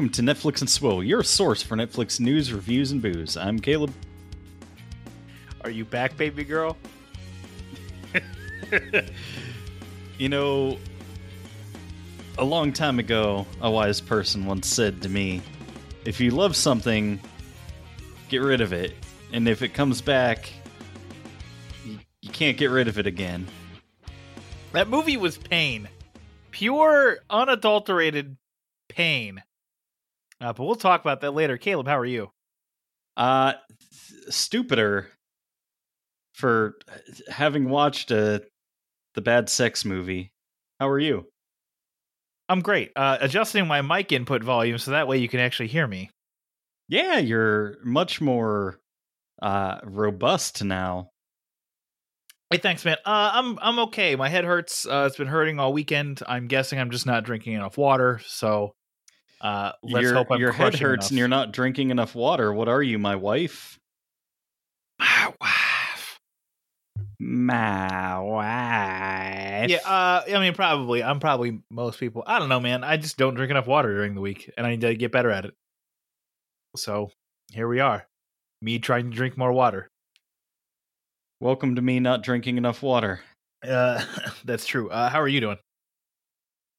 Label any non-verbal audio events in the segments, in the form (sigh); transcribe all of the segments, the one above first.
Welcome to Netflix and Swill, your source for Netflix news, reviews, and booze. I'm Caleb. Are you back, baby girl? (laughs) You know, a long time ago, a wise person once said to me, if you love something, get rid of it. And if it comes back, you, you can't get rid of it again. That movie was pain. Pure, unadulterated pain. Uh, but we'll talk about that later. Caleb, how are you? Uh, stupider for having watched uh, the bad sex movie. How are you? I'm great. Uh, adjusting my mic input volume so that way you can actually hear me. Yeah, you're much more uh, robust now. Hey, thanks, man. Uh, I'm I'm okay. My head hurts. Uh, it's been hurting all weekend. I'm guessing I'm just not drinking enough water. So, uh, let's your hope I'm your head hurts and you're not drinking enough water. What are you, my wife? My wife. My wife. Yeah, uh, I mean, probably. I'm probably most people. I don't know, man. I just don't drink enough water during the week, and I need to get better at it. So here we are, me trying to drink more water. Welcome to me not drinking enough water. Uh, (laughs) that's true. Uh, how are you doing?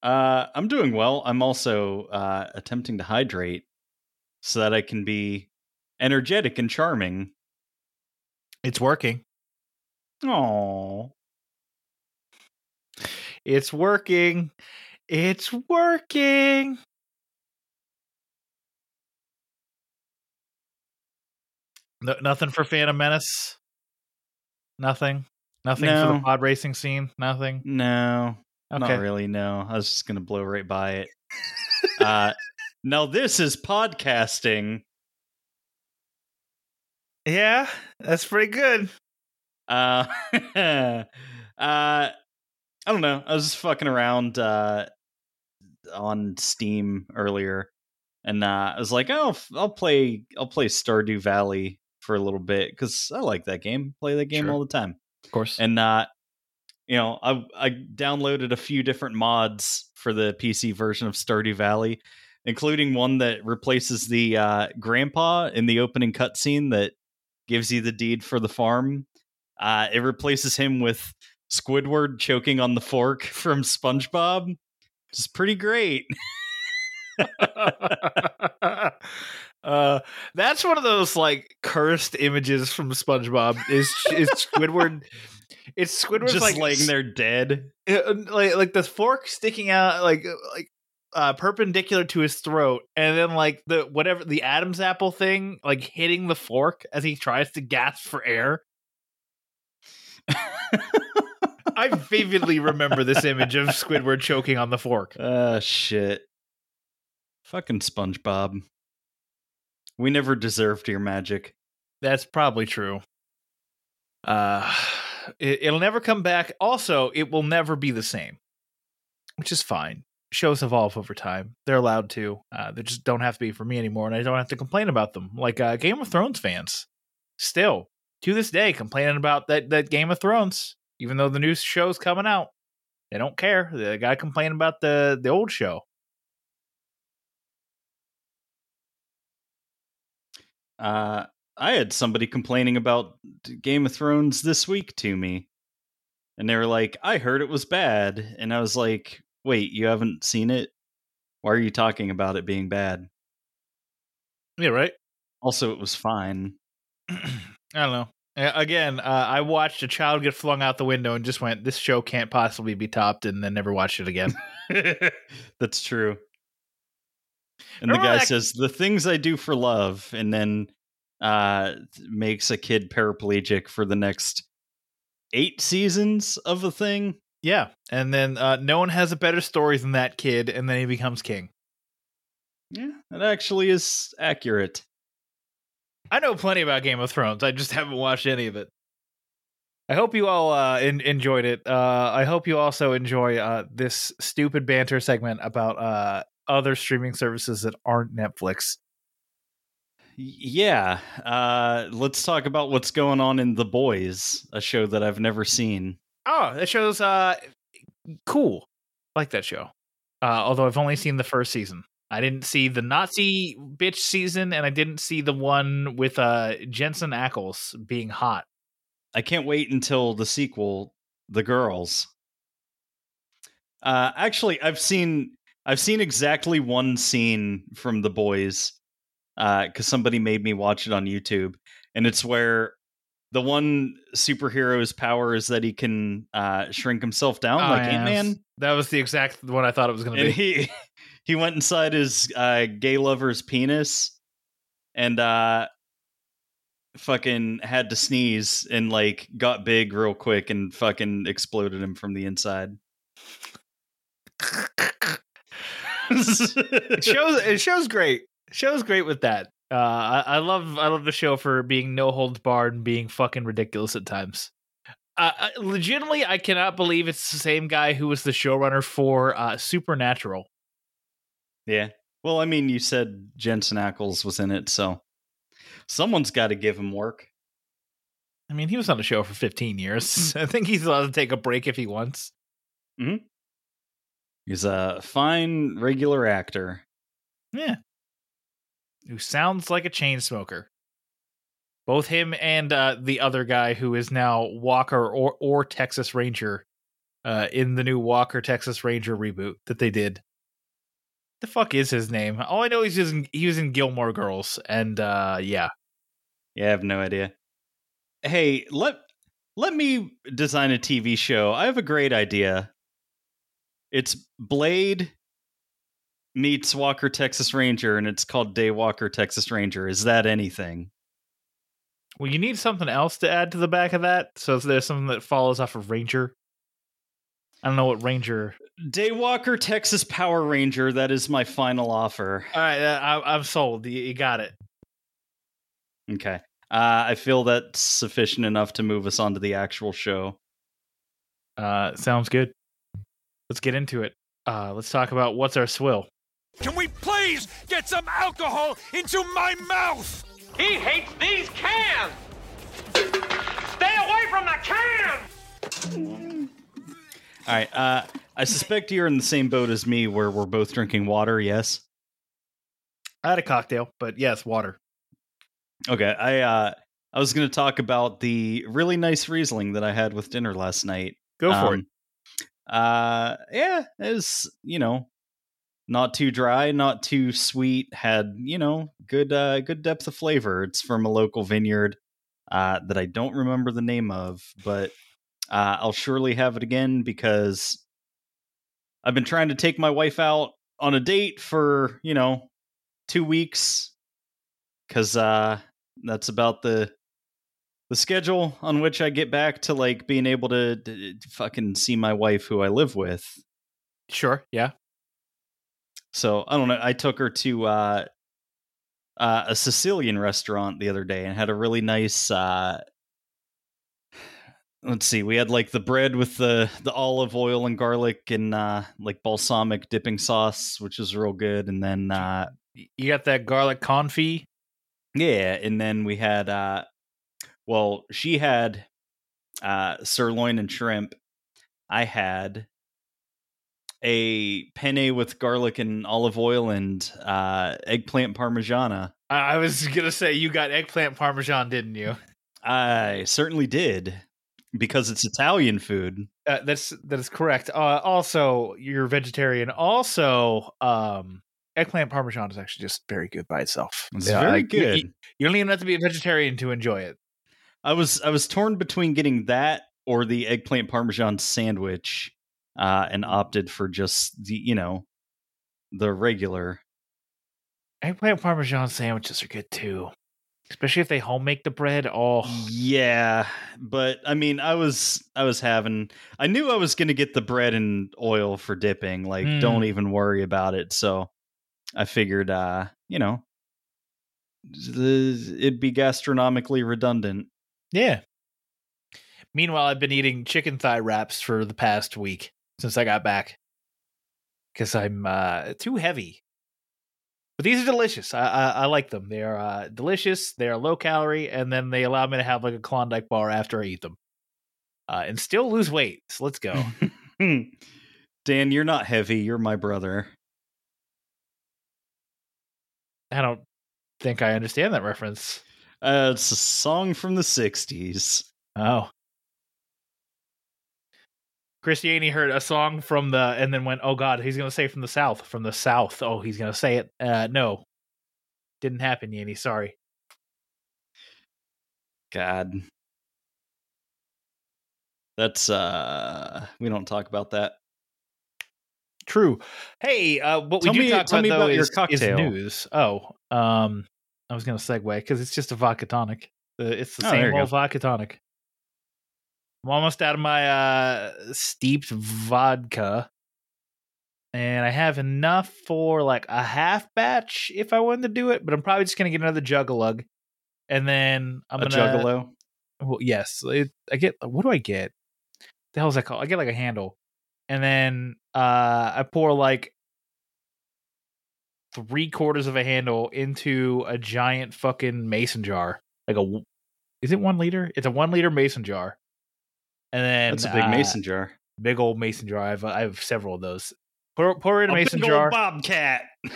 Uh, I'm doing well. I'm also uh, attempting to hydrate so that I can be energetic and charming. It's working. Oh, It's working. It's working. No, nothing for Phantom Menace. Nothing. Nothing for the pod racing scene. Nothing. no, Okay. not really. No, I was just gonna blow right by it. (laughs) uh, now this is podcasting. Yeah, that's pretty good. Uh, (laughs) uh, I don't know. I was just fucking around uh, on Steam earlier, and uh, I was like, "Oh, I'll play. I'll play Stardew Valley for a little bit because I like that game. Play that game Sure. all the time." Of course. And uh, you know, I I downloaded a few different mods for the PC version of Stardew Valley, including one that replaces the uh, grandpa in the opening cutscene that gives you the deed for the farm. Uh, it replaces him with Squidward choking on the fork (laughs) from SpongeBob. Is pretty great. (laughs) (laughs) uh, that's one of those like cursed images from SpongeBob. Is is Squidward? It's Squidward's Just like laying there dead. uh, like like the fork sticking out like like uh perpendicular to his throat and then like the whatever the adam's apple thing like hitting the fork as he tries to gasp for air i vividly remember this image of squidward choking on the fork Uh (laughs) shit. Fucking SpongeBob. We never deserved your magic. that's probably true uh it, it'll never come back. Also it will never be the same which is fine. Shows evolve over time. They're allowed to. Uh, they just don't have to be for me anymore and i don't have to complain about them. Like uh, game of thrones fans still to this day complaining about that, that game of thrones even though the new show's coming out they don't care. They gotta complain about the the old show. Uh, I had somebody complaining about Game of Thrones this week to me. And they were like, I heard it was bad. And I was like, wait, you haven't seen it? Why are you talking about it being bad? yeah right Also, it was fine. I don't know. Again, uh, I watched a child get flung out the window and just went, "This show can't possibly be topped," and then never watched it again. (laughs) That's true. And Remember the guy that- says, "The things I do for love," and then uh, makes a kid paraplegic for the next eight seasons of a thing. Yeah, and then uh, no one has a better story than that kid, and then he becomes king. Yeah, that actually is accurate. I know plenty about Game of Thrones. I just haven't watched any of it. I hope you all uh, in- enjoyed it. Uh, I hope you also enjoy uh, this stupid banter segment about uh, other streaming services that aren't Netflix. Yeah, uh, let's talk about what's going on in The Boys, a show that I've never seen. Oh, that show's uh, cool. I like that show. Uh, although I've only seen the first season. I didn't see the Nazi bitch season, and I didn't see the one with uh, Jensen Ackles being hot. I can't wait until the sequel, The Girls. Uh, actually, I've seen I've seen exactly one scene from The Boys because uh, somebody made me watch it on YouTube, and it's where the one superhero's power is that he can uh, shrink himself down Oh, like Ant Man, That was the exact one I thought it was going to be. he (laughs) he went inside his uh, gay lover's penis and uh, fucking had to sneeze and like got big real quick and fucking exploded him from the inside. it shows. It shows great. Shows great with that. Uh, I, I love. I love the show for being no holds barred and being fucking ridiculous at times. Uh, I- legitimately, I cannot believe it's the same guy who was the showrunner for uh, Supernatural. yeah. Well, I mean, you said Jensen Ackles was in it, so someone's got to give him work. I mean, he was on the show for 15 years. (laughs) I think he's allowed to take a break if he wants. Hmm. He's a fine regular actor. Yeah. Who sounds like a chain smoker. Both him and uh, the other guy who is now Walker or, or Texas Ranger uh, in the new Walker Texas Ranger reboot that they did. The fuck is his name? All I know is he's in, he was in Gilmore Girls, and uh, yeah, Yeah, I have no idea. Hey, let let me design a TV show. I have a great idea. It's Blade meets Walker Texas Ranger, and it's called Daywalker Texas Ranger. Is that anything? well, you need something else to add to the back of that. So there's something that follows off of Ranger. I don't know what Ranger. Daywalker Texas Power Ranger. That is my final offer. All right, uh, I, I'm sold. You, you got it. Okay. Uh, I feel that's sufficient enough to move us on to the actual show. Uh, sounds good. Let's get into it. Uh, let's talk about what's our swill. Can we please get some alcohol into my mouth? He hates these cans! Stay away from the can! All right. Uh, I suspect you're in the same boat as me, where we're both drinking water. Yes. I had a cocktail, but yes, water. Okay, I uh I was going to talk about the really nice Riesling that I had with dinner last night. Go for it. Um, Uh yeah, it was, you know, not too dry, not too sweet, had, you know, good uh good depth of flavor. It's from a local vineyard uh that I don't remember the name of, but uh I'll surely have it again because I've been trying to take my wife out on a date for, you know, 2 weeks cuz uh that's about the the schedule on which I get back to like being able to, to fucking see my wife who I live with. Sure. Yeah. So I don't know. I took her to uh, uh, a Sicilian restaurant the other day and had a really nice. Uh, let's see, we had like the bread with the the olive oil and garlic and uh, like balsamic dipping sauce, which was real good. And then uh, You got that garlic confit. Yeah, and then we had uh well, she had uh sirloin and shrimp. I had a penne with garlic and olive oil and uh eggplant parmigiana. I, I was (laughs) gonna say you got eggplant parmesan, didn't you? I certainly did because it's Italian food. Uh, that's that is correct. Uh, also, you're vegetarian. Also, um, eggplant parmesan is actually just very good by itself. It's Yeah, very you- good. You, you don't even have to be a vegetarian to enjoy it. I was I was torn between getting that or the eggplant parmesan sandwich uh and opted for just the you know the regular Eggplant parmesan sandwiches are good too. Especially if they home make the bread. Oh, Yeah, but I mean, I was I was having I knew I was going to get the bread and oil for dipping. Like, Mm. don't even worry about it. So, I figured, uh, you know, it'd be gastronomically redundant. yeah. Meanwhile, I've been eating chicken thigh wraps for the past week since I got back because I'm uh, too heavy. But these are delicious. I, I, I like them. They are uh, delicious. They are low calorie, and then they allow me to have like a Klondike bar after I eat them, uh, and still lose weight. So let's go. (laughs) Dan, you're not heavy. You're my brother. I don't think I understand that reference. Uh, it's a song from the '60s. Oh. Christiani heard a song from the and then went, "Oh God, he's gonna say from the south, from the south." Oh, he's gonna say it. Uh, no, didn't happen, Yanni. Sorry. God, that's uh, we don't talk about that. True. Hey, uh, what Tell we do me- talk tell about me though about your is, is news. Oh, um, I was gonna segue because it's just a vodka tonic. Uh, it's the Oh, same old go. vodka tonic. I'm almost out of my uh steeped vodka. And I have enough for like a half batch if I wanted to do it, but I'm probably just gonna get another jug of lug. And then I'm a gonna juggalo. well, yes, it, I get. What do I get? The hell is that called? I get like a handle, and then uh I pour like three quarters of a handle into a giant fucking mason jar. Like a. is it one liter? It's a one liter mason jar, and then That's a big uh, mason jar. big old mason jar. I have I have several of those. Pour pour it in a A mason big jar. old bobcat. (laughs)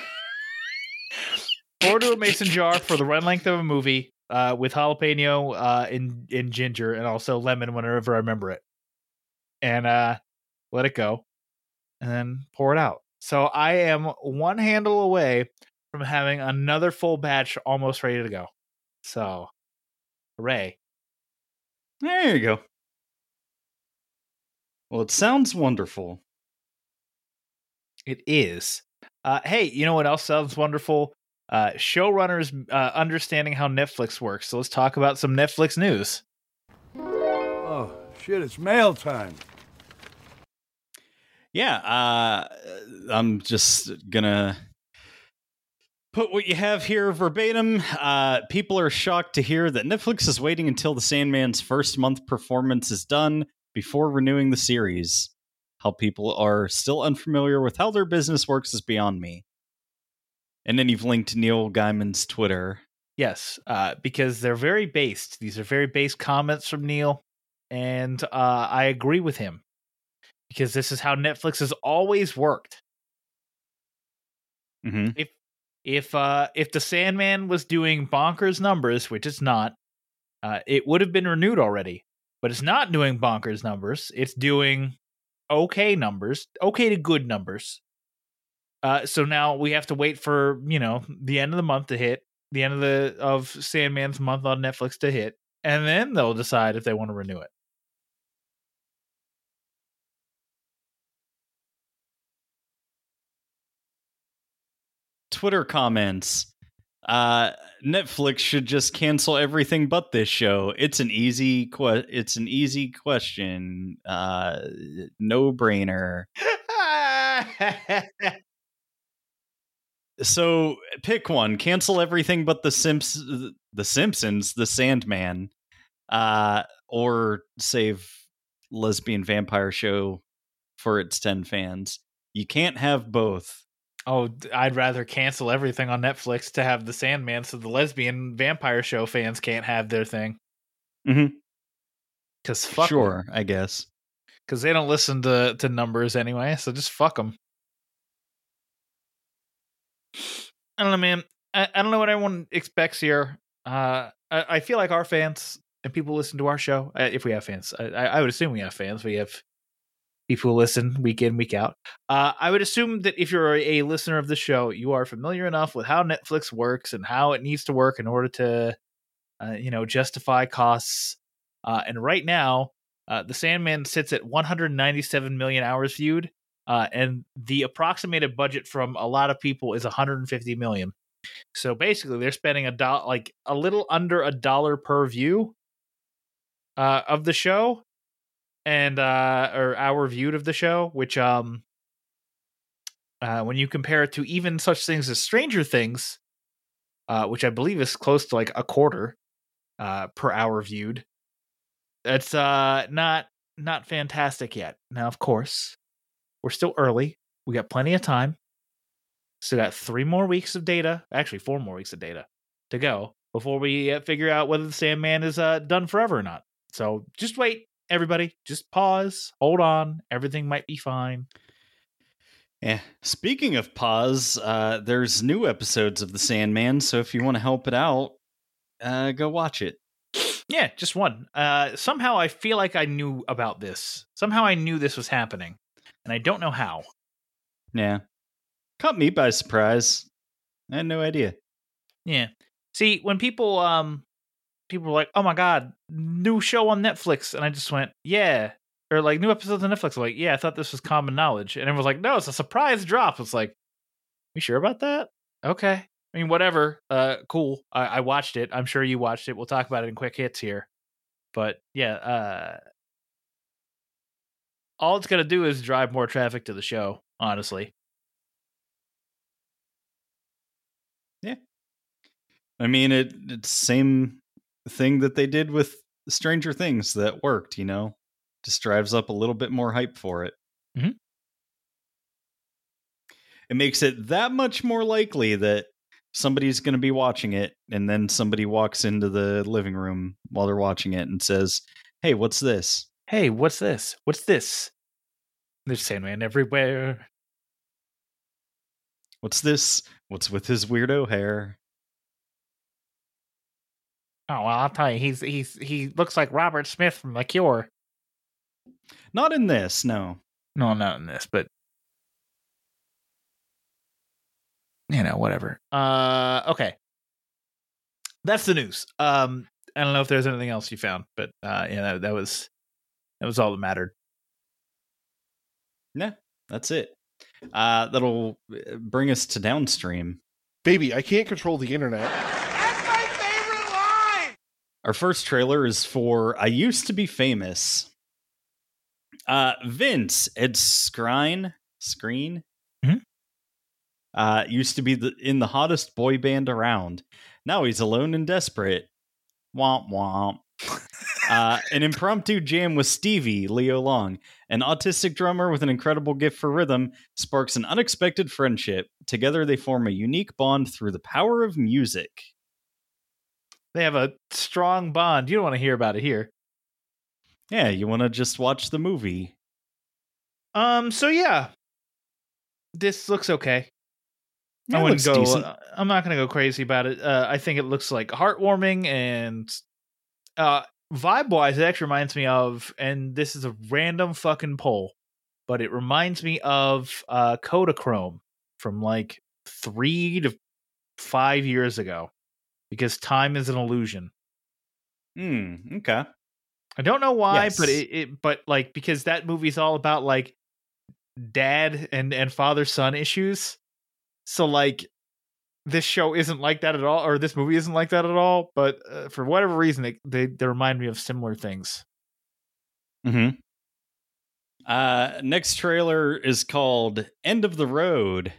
pour to a mason jar for the run length of a movie uh, with jalapeno uh, and, and ginger and also lemon whenever I remember it. And uh, let it go and then pour it out. So I am one handle away from having another full batch almost ready to go. So, hooray. There you go. Well, it sounds wonderful. It is. Uh, hey, you know what else sounds wonderful? Uh, showrunners uh, understanding how Netflix works. So let's talk about some Netflix news. Oh, shit, it's mail time. Yeah, uh, I'm just gonna put what you have here verbatim. Uh, people are shocked to hear that Netflix is waiting until the Sandman's first month performance is done before renewing the series. How people are still unfamiliar with how their business works is beyond me. And then you've linked Neil Gaiman's Twitter. Yes, uh, because they're very based. These are very based comments from Neil, and uh, I agree with him because this is how Netflix has always worked. hmm If if uh, if the Sandman was doing bonkers numbers, which it's not, uh, it would have been renewed already. But it's not doing bonkers numbers. It's doing okay numbers, okay to good numbers. Uh, so now we have to wait for you know the end of the month to hit, the end of the of Sandman's month on Netflix to hit, and then they'll decide if they want to renew it. Twitter comments. Uh, Netflix should just cancel everything but this show. It's an easy que- It's an easy question. Uh, no brainer. (laughs) So pick one. Cancel everything but the Simps, the Simpsons, the Sandman, uh, or save lesbian vampire show for its ten fans. You can't have both. Oh, I'd rather cancel everything on Netflix to have the Sandman, so the lesbian vampire show fans can't have their thing. Mm-hmm. Cause fuck sure, I guess. because they don't listen to to numbers anyway. So just fuck them. I don't know, man. I, I don't know what anyone expects here. Uh, I, I feel like our fans and people listen to our show, uh, if we have fans, I, I I would assume we have fans. We have people who listen week in, week out. Uh, I would assume that if you're a, listener of the show, you are familiar enough with how Netflix works and how it needs to work in order to, uh, you know, justify costs. Uh, and right now, uh, the Sandman sits at 197 million hours viewed, uh, and the approximated budget from a lot of people is 150 million. So basically, they're spending a dollar, like a little under a dollar per view uh, of the show, and uh, or hour viewed of the show. Which, um, uh, when you compare it to even such things as Stranger Things, uh, which I believe is close to like a quarter uh, per hour viewed, that's uh, not not fantastic yet. Now, of course, we're still early. We got plenty of time. Still got three more weeks of data, actually four more weeks of data to go before we uh, figure out whether the Sandman is uh, done forever or not. So just wait, everybody. Just pause, hold on. Everything might be fine. Yeah. Speaking of pause, uh, there's new episodes of The Sandman, so if you want to help it out, uh, go watch it. Yeah, just one. Uh, somehow I feel like I knew about this. Somehow I knew this was happening, and I don't know how. Yeah. Caught me by surprise. I had no idea. Yeah. See, when people um people were like, "Oh my god, new show on Netflix," and I just went, "Yeah," or like new episodes on Netflix. I'm like, "Yeah, I thought this was common knowledge," and everyone was like, "No, it's a surprise drop." It's like, "You sure about that?" Okay. I mean, whatever. Uh, cool. I, I watched it. I'm sure you watched it. We'll talk about it in quick hits here. But yeah, uh, all it's gonna do is drive more traffic to the show. Honestly, Yeah. I mean, it it's same thing that they did with Stranger Things that worked. You know, just drives up a little bit more hype for it. Mhm. It makes it that much more likely that somebody's going to be watching it, and then somebody walks into the living room while they're watching it and says, "Hey, what's this?" hey, what's this? What's this? There's Sandman everywhere. What's this? What's with his weirdo hair? Oh well, I'll tell you, he's he's he looks like Robert Smith from The Cure. Not in this, no. No, not in this, but you know, whatever. Uh, okay, that's the news. Um, I don't know if there's anything else you found, but uh, yeah, that, that was that was all that mattered. Yeah, that's it. Uh, that'll uh, bring us to downstream. Baby, I can't control the internet. That's my favorite line! Our first trailer is for I Used to Be Famous. Uh, Vince Ed Skrein, Screen, Mhm. uh, used to be the, in the hottest boy band around. Now he's alone and desperate. Womp womp. (laughs) uh, an impromptu jam with Stevie, Leo Long, an autistic drummer with an incredible gift for rhythm, sparks an unexpected friendship. Together they form a unique bond through the power of music. They have a strong bond. You don't want to hear about it here. Yeah, you want to just watch the movie. Um. So yeah, this looks okay. Yeah, I wouldn't go. decent. uh, I'm not going to go crazy about it. Uh, I think it looks like heartwarming and uh, vibe wise, it actually reminds me of, and this is a random fucking poll, but it reminds me of uh, Kodachrome from like three to five years ago, because time is an illusion. Hmm. Okay. I don't know why, but it, it but like because that movie's all about like dad and and father son issues. So like this show isn't like that at all, or this movie isn't like that at all. But uh, for whatever reason, they, they they remind me of similar things. Hmm. Uh, next trailer is called "End of the Road."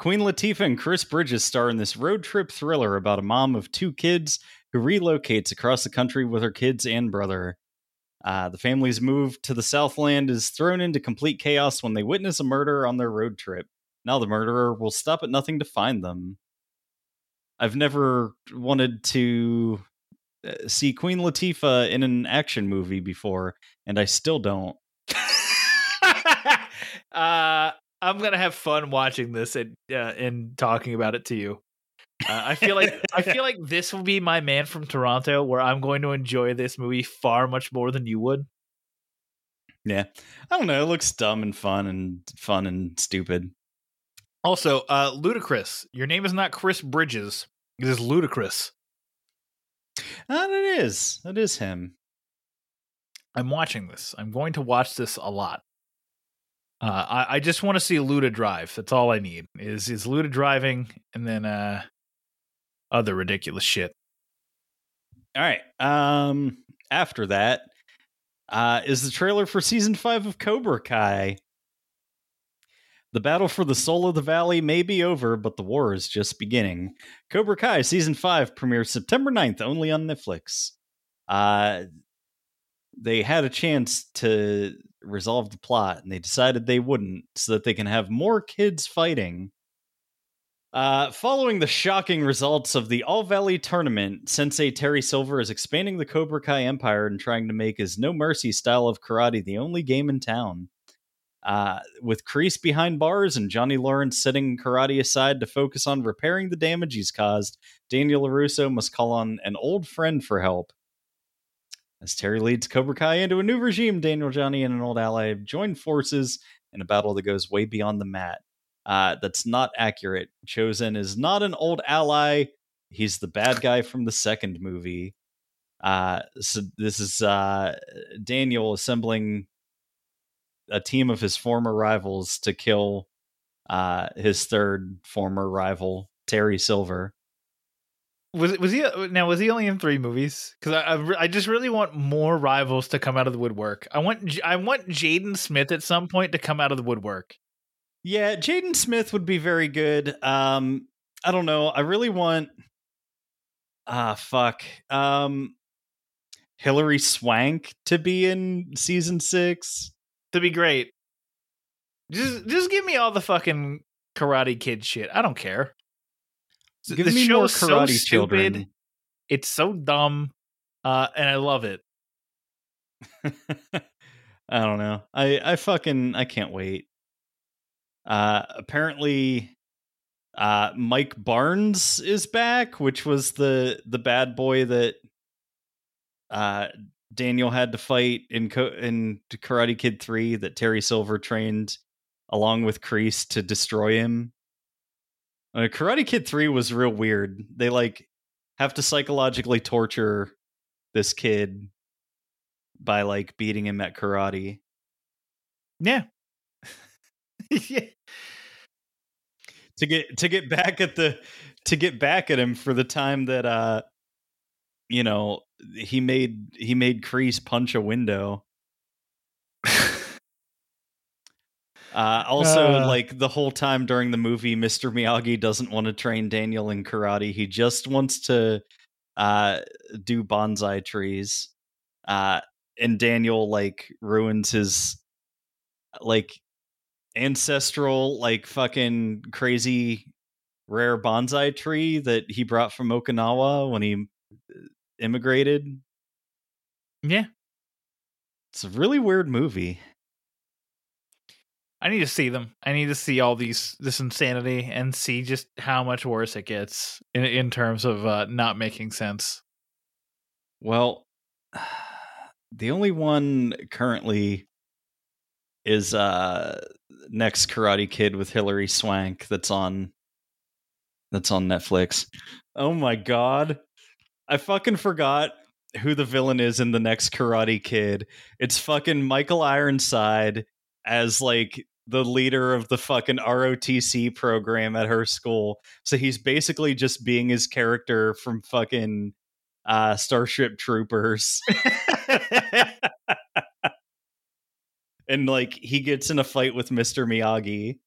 Queen Latifah and Chris Bridges star in this road trip thriller about a mom of two kids who relocates across the country with her kids and brother. Uh, the family's move to the Southland is thrown into complete chaos when they witness a murder on their road trip. Now the murderer will stop at nothing to find them. I've never wanted to uh, see Queen Latifah in an action movie before, and I still don't. (laughs) uh, I'm gonna have fun watching this and uh, and talking about it to you. Uh, I feel like I (laughs) feel like this will be my man from Toronto, where I'm going to enjoy this movie far much more than you would. Yeah. I don't know. It looks dumb and fun and fun and stupid. Also, uh, Ludacris. Your name is not Chris Bridges. It is Ludacris. And it is. It is him. I'm watching this. I'm going to watch this a lot. Uh, I, I just want to see Luda drive. That's all I need. Is is Luda driving, and then uh, other ridiculous shit. All right. Um, after that, uh, is the trailer for season five of Cobra Kai. The battle for the soul of the valley may be over, but the war is just beginning. Cobra Kai season five premieres September 9th only on Netflix. Uh, they had a chance to resolve the plot and they decided they wouldn't so that they can have more kids fighting. Uh, following the shocking results of the All Valley tournament, Sensei Terry Silver is expanding the Cobra Kai empire and trying to make his No Mercy style of karate the only game in town. Uh, with Kreese behind bars and Johnny Lawrence setting karate aside to focus on repairing the damage he's caused, Daniel LaRusso must call on an old friend for help. As Terry leads Cobra Kai into a new regime, Daniel, Johnny, and an old ally have joined forces in a battle that goes way beyond the mat. Uh, that's not accurate. Chozen is not an old ally. He's the bad guy from the second movie. Uh, so this is uh, Daniel assembling a team of his former rivals to kill uh, his third former rival, Terry Silver. Was was he now? Was he only in three movies? Because I, I I just really want more rivals to come out of the woodwork. I want I want Jaden Smith at some point to come out of the woodwork. Yeah, Jaden Smith would be very good. Um, I don't know. I really want. Ah, fuck. Um, Hilary Swank to be in season six. To be great. Just just give me all the fucking Karate Kid shit. I don't care. Give the me more show's so karate stupid. children. It's so dumb, uh, and I love it. (laughs) I don't know. I I fucking I can't wait. Uh apparently uh Mike Barnes is back, which was the the bad boy that uh Daniel had to fight in Co- in Karate Kid 3 that Terry Silver trained along with Kreese to destroy him. Uh, Karate Kid 3 was real weird. They like have to psychologically torture this kid by like beating him at karate. Yeah. (laughs) yeah. to get to get back at the to get back at him for the time that uh you know he made he made Kreese punch a window. (laughs) Uh, also, Uh. like the whole time during the movie, Mr. Miyagi doesn't want to train Daniel in karate. He just wants to uh, do bonsai trees. Uh, and Daniel like ruins his like ancestral, like fucking crazy rare bonsai tree that he brought from Okinawa when he uh, immigrated. Yeah. It's a really weird movie. I need to see them. I need to see all these this insanity and see just how much worse it gets in in terms of uh, not making sense. Well, (sighs) the only one currently is uh next Karate Kid with Hilary Swank that's on that's on Netflix. Oh my god. I fucking forgot who the villain is in the next Karate Kid. It's fucking Michael Ironside as like the leader of the fucking ROTC program at her school. So he's basically just being his character from fucking uh Starship Troopers. (laughs) and like he gets in a fight with Mr. Miyagi.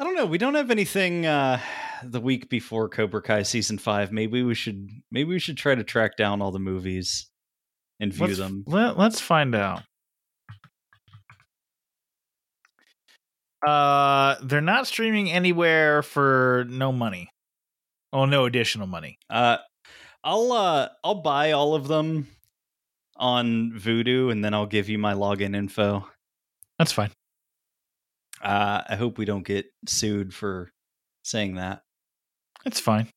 I don't know. We don't have anything uh the week before Cobra Kai season 5. Maybe we should maybe we should try to track down all the movies and view let's, them. Let, let's find out. Uh, they're not streaming anywhere for no money. Oh, no additional money. Uh I'll uh I'll buy all of them on Vudu and then I'll give you my login info. That's fine. Uh I hope we don't get sued for saying that. It's fine.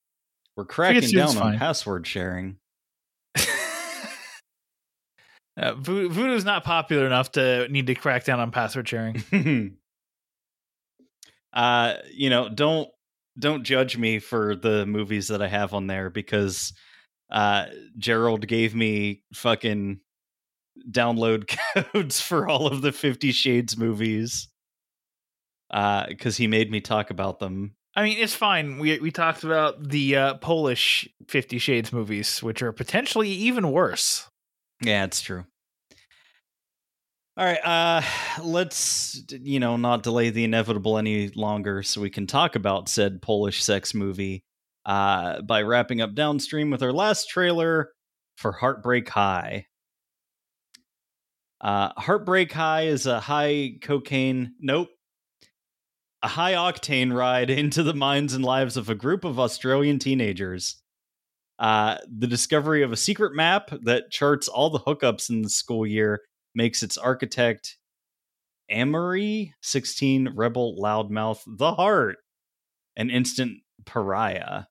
We're cracking sued, down on password sharing. (laughs) Uh, Vo- Vudu's not popular enough to need to crack down on password sharing. (laughs) uh you know don't don't judge me for the movies that i have on there because uh gerald gave me fucking download (laughs) codes for all of the 50 shades movies uh because he made me talk about them I mean, it's fine. We we talked about the uh, Polish Fifty Shades movies, which are potentially even worse. Yeah, it's true. All right, uh let's you know not delay the inevitable any longer so we can talk about said Polish sex movie uh by wrapping up downstream with our last trailer for Heartbreak High. Uh Heartbreak High is a high cocaine nope a high octane ride (laughs) into the minds and lives of a group of Australian teenagers. Uh, the discovery of a secret map that charts all the hookups in the school year makes its architect Amerie 16 Rebel Loudmouth the Heart an instant pariah.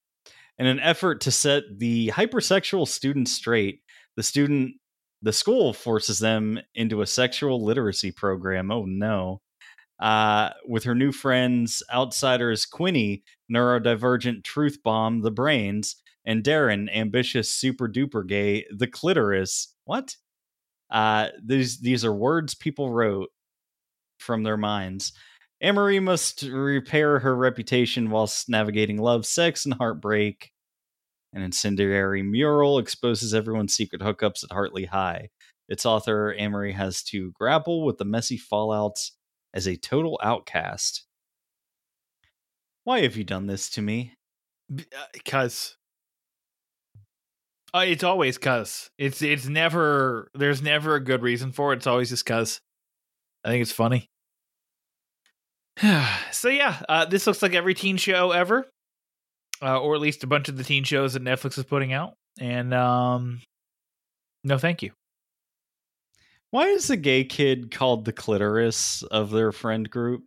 In an effort to set the hypersexual student straight, the student the school forces them into a sexual literacy program. Oh no. Uh, with her new friends, outsiders Quinni, neurodivergent truth bomb, the brains, and Darren, ambitious super duper gay, the clitoris. What? Uh, these these are words people wrote from their minds. Amerie must repair her reputation whilst navigating love, sex, and heartbreak. An incendiary mural exposes everyone's secret hookups at Hartley High. Its author, Amerie, has to grapple with the messy fallouts as a total outcast. Why have you done this to me? Because uh, it's always cuz. It's it's never there's never a good reason for it. It's always just cuz. I think it's funny. (sighs) so yeah, uh, this looks like every teen show ever, uh, or at least a bunch of the teen shows that Netflix is putting out. And um, no, thank you. Why is the gay kid called the clitoris of their friend group?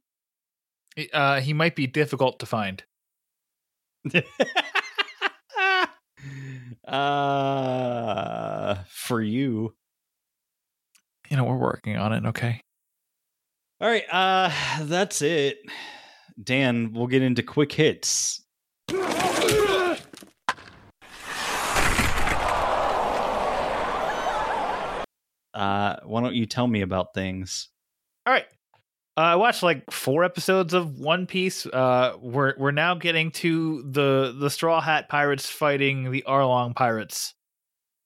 Uh, he might be difficult to find. (laughs) uh, for you. You know, we're working on it. Okay. All right, uh, (sighs) that's it. Dan, we'll get into quick hits. Uh, why don't you tell me about things? All right. Uh, I watched like four episodes of One Piece. Uh, we're we're now getting to the the Straw Hat Pirates fighting the Arlong Pirates.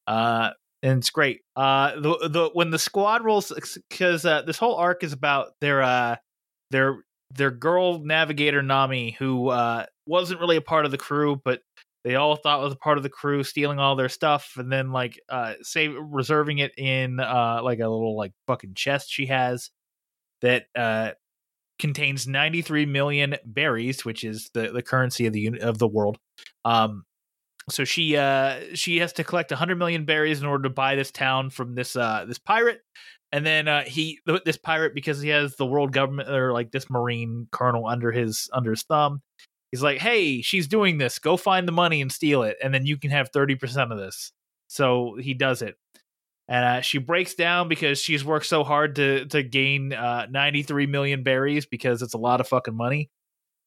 Uh, and it's great. Uh, the the when the squad rolls because uh, this whole arc is about their uh their their girl navigator Nami who uh wasn't really a part of the crew, but they all thought was a part of the crew, stealing all their stuff and then like uh save reserving it in uh like a little like fucking chest she has that uh contains 93 million berries, which is the the currency of the of the world. Um so she uh she has to collect 100 million berries in order to buy this town from this uh this pirate. And then uh he this pirate because he has the world government or like this marine colonel under his under his thumb he's like hey she's doing this. Go find the money and steal it and then you can have 30% of this. So he does it and uh, she breaks down because she's worked so hard to to gain uh 93 million berries because it's a lot of fucking money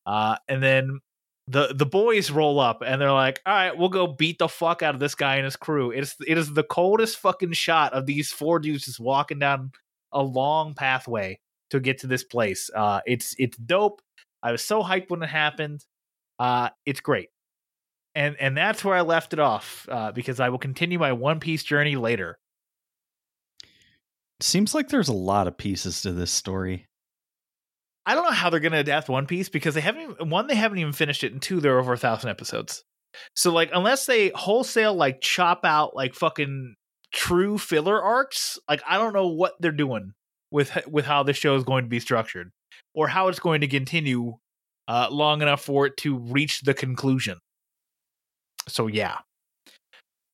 uh and then the the boys roll up and they're like, "All right, we'll go beat the fuck out of this guy and his crew." It's it is the coldest fucking shot of these four dudes just walking down a long pathway to get to this place. Uh, it's it's dope. I was so hyped when it happened. Uh, it's great, and and that's where I left it off uh, because I will continue my One Piece journey later. Seems like there's a lot of pieces to this story. I don't know how they're going to adapt One Piece because they haven't even, one they haven't even finished it, and two they're over a thousand episodes. So like unless they wholesale like chop out like fucking true filler arcs, like I don't know what they're doing with with how the show is going to be structured or how it's going to continue uh, long enough for it to reach the conclusion. So yeah.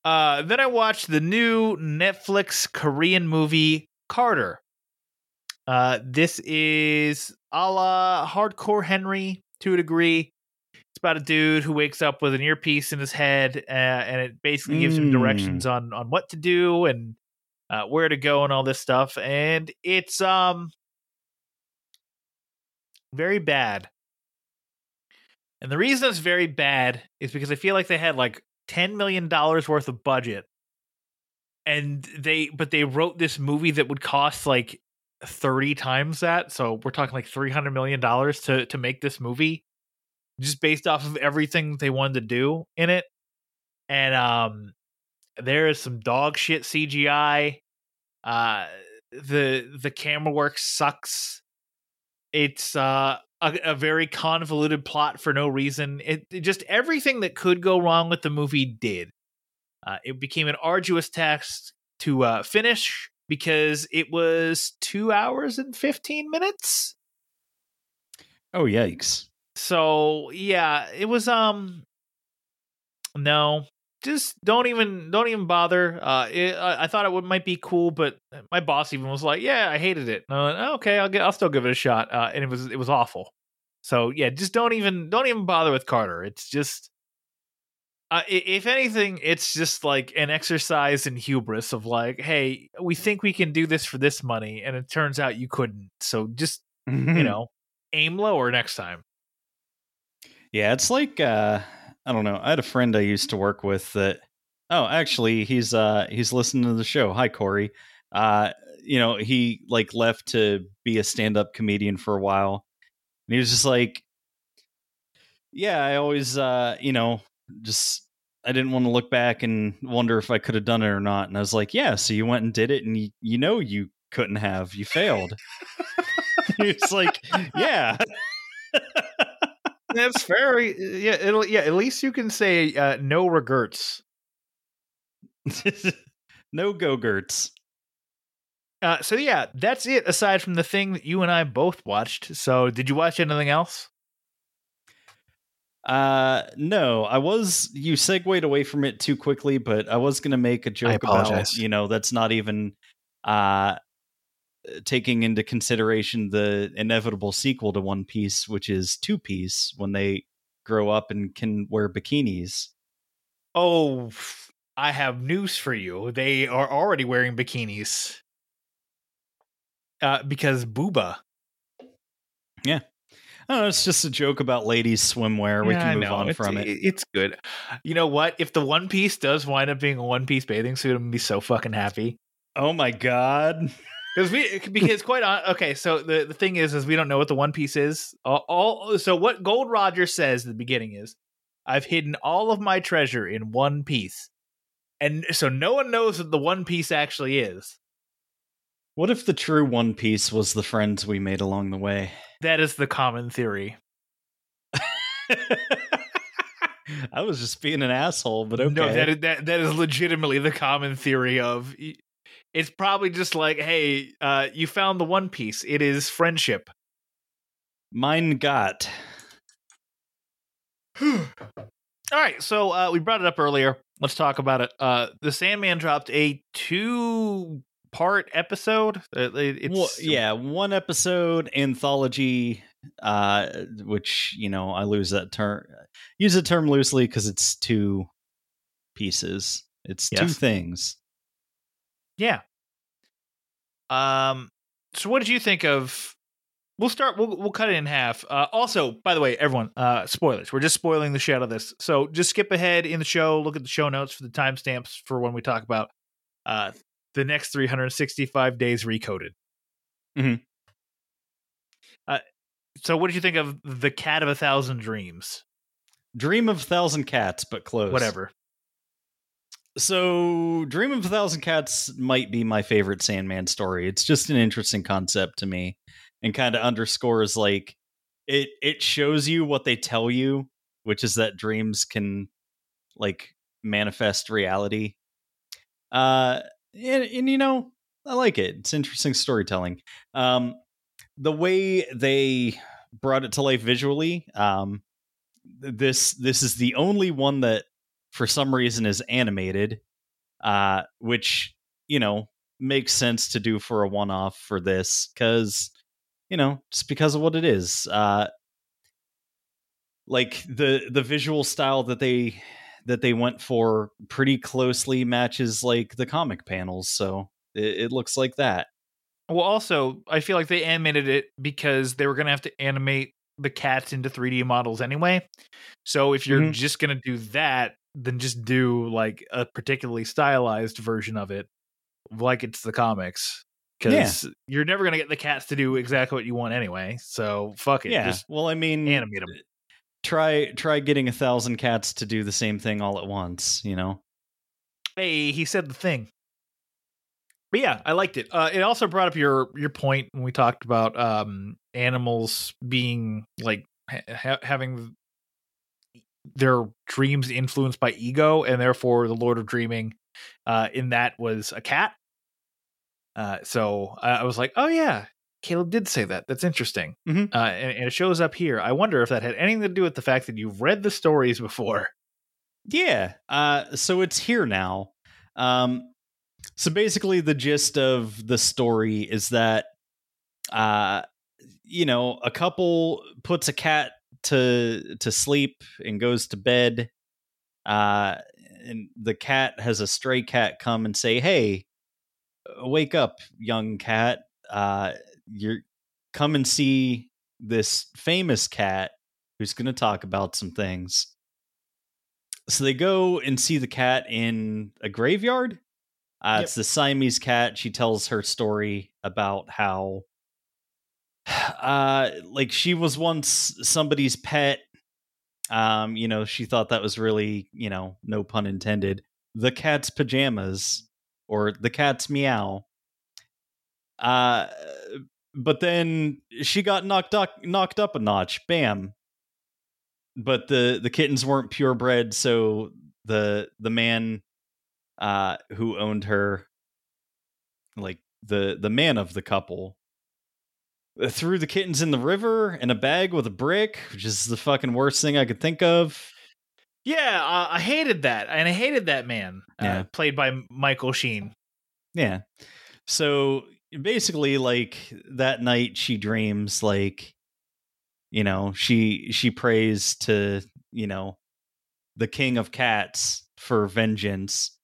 Uh, then I watched the new Netflix Korean movie Carter. Uh, this is a la Hardcore Henry to a degree. It's about a dude who wakes up with an earpiece in his head, uh, and it basically gives him directions on on what to do and uh, where to go and all this stuff. And it's um very bad. And the reason it's very bad is because I feel like they had like ten million dollars worth of budget, and they but they wrote this movie that would cost like 30 times that so we're talking like 300 million dollars to to make this movie just based off of everything they wanted to do in it. And um there is some dog shit CGI. Uh the the camera work sucks. It's uh a, a very convoluted plot for no reason. It, it just everything that could go wrong with the movie did. Uh, it became an arduous task to uh, finish because it was two hours and 15 minutes. Oh yikes! So yeah, it was um no, just don't even don't even bother. Uh, it, I, I thought it would might be cool, but my boss even was like, "Yeah, I hated it." And I went, okay, I'll get, I'll still give it a shot. Uh, and it was it was awful. So yeah, just don't even don't even bother with Carter. It's just uh, if anything, it's just like an exercise in hubris of like, hey, we think we can do this for this money, and it turns out you couldn't. So just you (laughs) know, aim lower next time. Yeah, it's like uh I don't know. I had a friend I used to work with that oh, actually he's uh he's listening to the show. Hi Corey. Uh you know, he like left to be a stand-up comedian for a while. And he was just like Yeah, I always uh, you know, just I didn't want to look back and wonder if I could have done it or not. And I was like, "Yeah, so you went and did it and you, you know you couldn't have. You failed." (laughs) it's like, "Yeah." That's very yeah. It'll yeah. At least you can say uh, no regrets. (laughs) no go-gurts. Uh, so yeah, that's it. Aside from the thing that you and I both watched. So did you watch anything else? Uh, no, I was. You segued away from it too quickly, but I was going to make a joke about apologize. you know that's not even uh taking into consideration the inevitable sequel to One Piece, which is Two Piece, when they grow up and can wear bikinis. Oh, I have news for you. They are already wearing bikinis. Uh, because Booba. I don't (laughs) know, it's just a joke about ladies' swimwear. we Yeah, I can move on It's- from it. It's good. You know what? If the One Piece does wind up being a One Piece bathing suit, I'm gonna be so fucking happy. Oh my god! Because we because quite on okay, so the, the thing is is we don't know what the One Piece is. All, all so what Gold Roger says at the beginning is, I've hidden all of my treasure in one piece, and so no one knows what the One Piece actually is. What if the true One Piece was the friends we made along the way? That is the common theory. (laughs) I was just being an asshole, but okay. No, that is, that that is legitimately the common theory of. It's probably just like, hey, uh, you found the One Piece. It is friendship. Mine got. (sighs) All right, so uh, we brought it up earlier. Let's talk about it. Uh, the Sandman dropped a two-part episode. Uh, it's Well, yeah, one episode anthology, uh, which you know I lose that term, use the term loosely because it's two pieces. It's two things. yeah. Um. So, what did you think of? We'll start. We'll we'll cut it in half. Uh, also, by the way, everyone, uh, spoilers. We're just spoiling the shit out of this. So just skip ahead in the show. Look at the show notes for the timestamps for when we talk about uh the next 365 days recoded. Mhm. Uh, so what did you think of the Cat of a Thousand Dreams? Dream of a Thousand Cats, but close. Whatever. So, Dream of a Thousand Cats might be my favorite Sandman story. It's just an interesting concept to me and kind of underscores like it it shows you what they tell you, which is that dreams can like manifest reality. Uh and, and you know, I like it. It's interesting storytelling. Um the way they brought it to life visually, um this this is the only one that for some reason is animated uh which you know makes sense to do for a one off for this cuz you know just because of what it is uh like the the visual style that they that they went for pretty closely matches like the comic panels so it, it looks like that Well, also, I feel like they animated it because they were going to have to animate the cats into 3D models anyway. So if you're Mhm. just going to do that, then just do like a particularly stylized version of it, like it's the comics. Because you're never going to get the cats to do exactly what you want anyway. So fuck it. yeah Just well i mean animate 'em. Try try getting a thousand cats to do the same thing all at once. You know. Hey, he said the thing. But yeah, I liked it. Uh, it also brought up your your point when we talked about um, animals being like ha- having their dreams influenced by ego, and therefore the Lord of Dreaming uh, in that was a cat. Uh, so I I was like, oh yeah, Caleb did say that. That's interesting. Mhm. Uh, and, and it shows up here. I wonder if that had anything to do with the fact that you've read the stories before. Yeah. Uh, so it's here now. Um, so basically, the gist of the story is that, uh, you know, a couple puts a cat to to sleep and goes to bed. Uh, and the cat has a stray cat come and say, "Hey, wake up, young cat. Uh, you're come and see this famous cat who's going to talk about some things." so they go and see the cat in a graveyard. Uh, Yep. It's the Siamese cat. She tells her story about how, (sighs) uh, like she was once somebody's pet. Um, you know, she thought that was really, you know, no pun intended, the cat's pajamas or the cat's meow. Uh, but then she got knocked up, knocked up a notch. Bam, but the the kittens weren't purebred so the the man uh who owned her like the the man of the couple uh, threw the kittens in the river in a bag with a brick which is the fucking worst thing i could think of Yeah, uh, I hated that, and I hated that man, Yeah. uh, played by Michael Sheen. yeah so basically like that night she dreams like you know she she prays to you know the king of cats for vengeance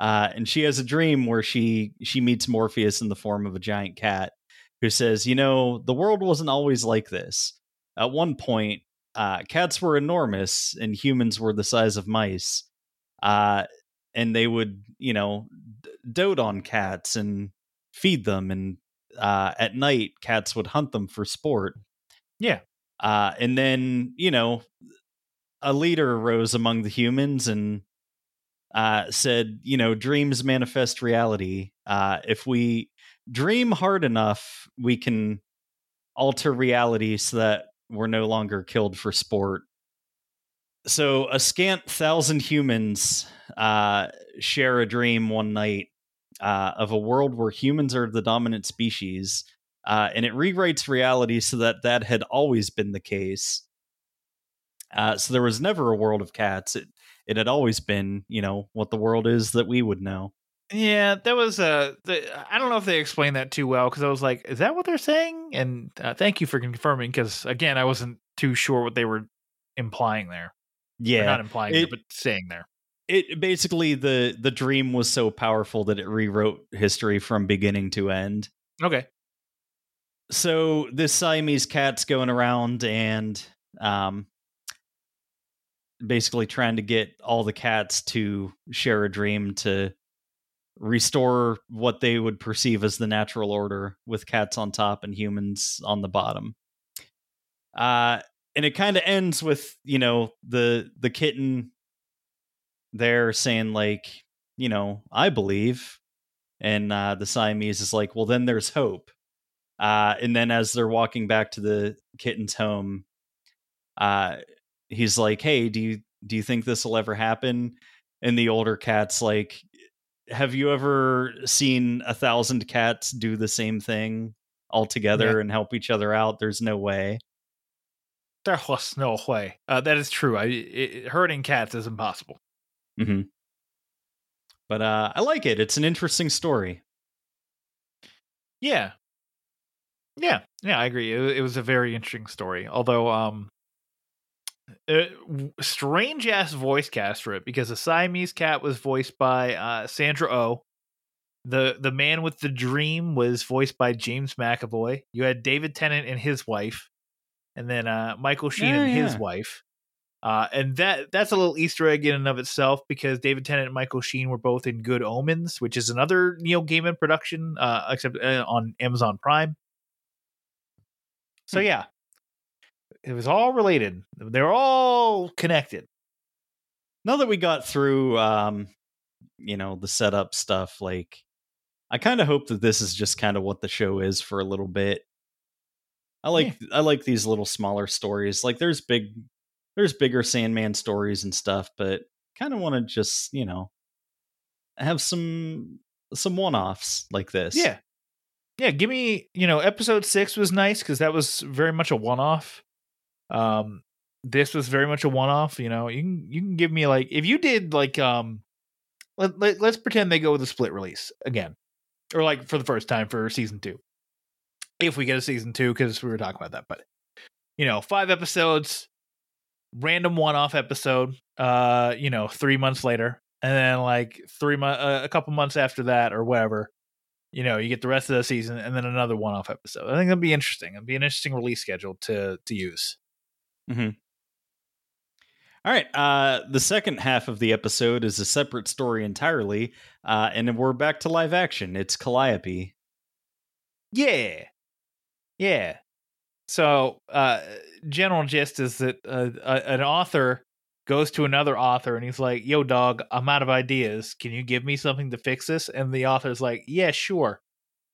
uh and she has a dream where she she meets morpheus in the form of a giant cat who says you know the world wasn't always like this. At one point uh cats were enormous and humans were the size of mice uh and they would you know d- dote on cats and feed them and uh at night cats would hunt them for sport Yeah. uh, and then, you know, a leader arose among the humans and uh, said, you know, dreams manifest reality. Uh, if we dream hard enough, we can alter reality so that we're no longer killed for sport. So, a scant thousand humans uh, share a dream one night uh, of a world where humans are the dominant species uh, and it rewrites reality so that that had always been the case. Uh, so there was never a world of cats. It it had always been, you know, what the world is that we would know. Yeah, that was uh, the, I don't know if they explained that too well because I was like, is that what they're saying? And uh, thank you for confirming because again, I wasn't too sure what they were implying there. Or Yeah, not implying, it- there, but saying there. It basically the the dream was so powerful that it rewrote history from beginning to end. Okay. so this Siamese cat's going around and um basically trying to get all the cats to share a dream to restore what they would perceive as the natural order with cats on top and humans on the bottom. Uh and it kind of ends with, you know, the the kitten there saying like, you know, I believe and uh the Siamese is like, well then there's hope. Uh, and then as they're walking back to the kitten's home, uh, he's like, "Hey, do you do you think this will ever happen?" And the older cat's like, "Have you ever seen a thousand cats do the same thing all together and help each other out? There's no way." There was no way. Uh, that is true. I it, hurting cats is impossible. Hmm But uh, I like it. It's an interesting story. Yeah. Yeah, yeah, I agree. It, it was a very interesting story. Although, um, strange ass voice cast for it because the Siamese cat was voiced by uh, Sandra Oh. The the man with the dream was voiced by James McAvoy. You had David Tennant and his wife, and then uh, Michael Sheen Yeah, and his wife. Uh, and that that's a little Easter egg in and of itself because David Tennant and Michael Sheen were both in Good Omens, which is another Neil Gaiman production, uh, except uh, on Amazon Prime. So Hmm. yeah, It was all related. They're all connected. now that we got through um you know the setup stuff like i kind of hope that this is just kind of what the show is for a little bit i like i like these little smaller stories like there's big there's bigger sandman stories and stuff but kind of want to just you know have some some one-offs like this Yeah. Yeah, give me, you know, episode 6 was nice cuz that was very much a one-off. Um this was very much a one-off, you know. You can you can give me like if you did like um let, let, let's pretend they go with a split release again. Or like for the first time for season 2. If we get a season 2 cuz we were talking about that, but you know, 5 episodes random one-off episode uh, you know, 3 months later and then like 3 months uh, a couple months after that or whatever you know, you get the rest of the season and then another one-off episode. I think that'd be interesting. It'd be an interesting release schedule to to use. mm-hmm. All right uh the second half of the episode is a separate story entirely uh and we're back to live action it's calliope Yeah, yeah. So, uh, general gist is that uh, a, an author goes to another author and he's like, "Yo, dog, I'm out of ideas. Can you give me something to fix this?" And the author's like, "Yeah, sure."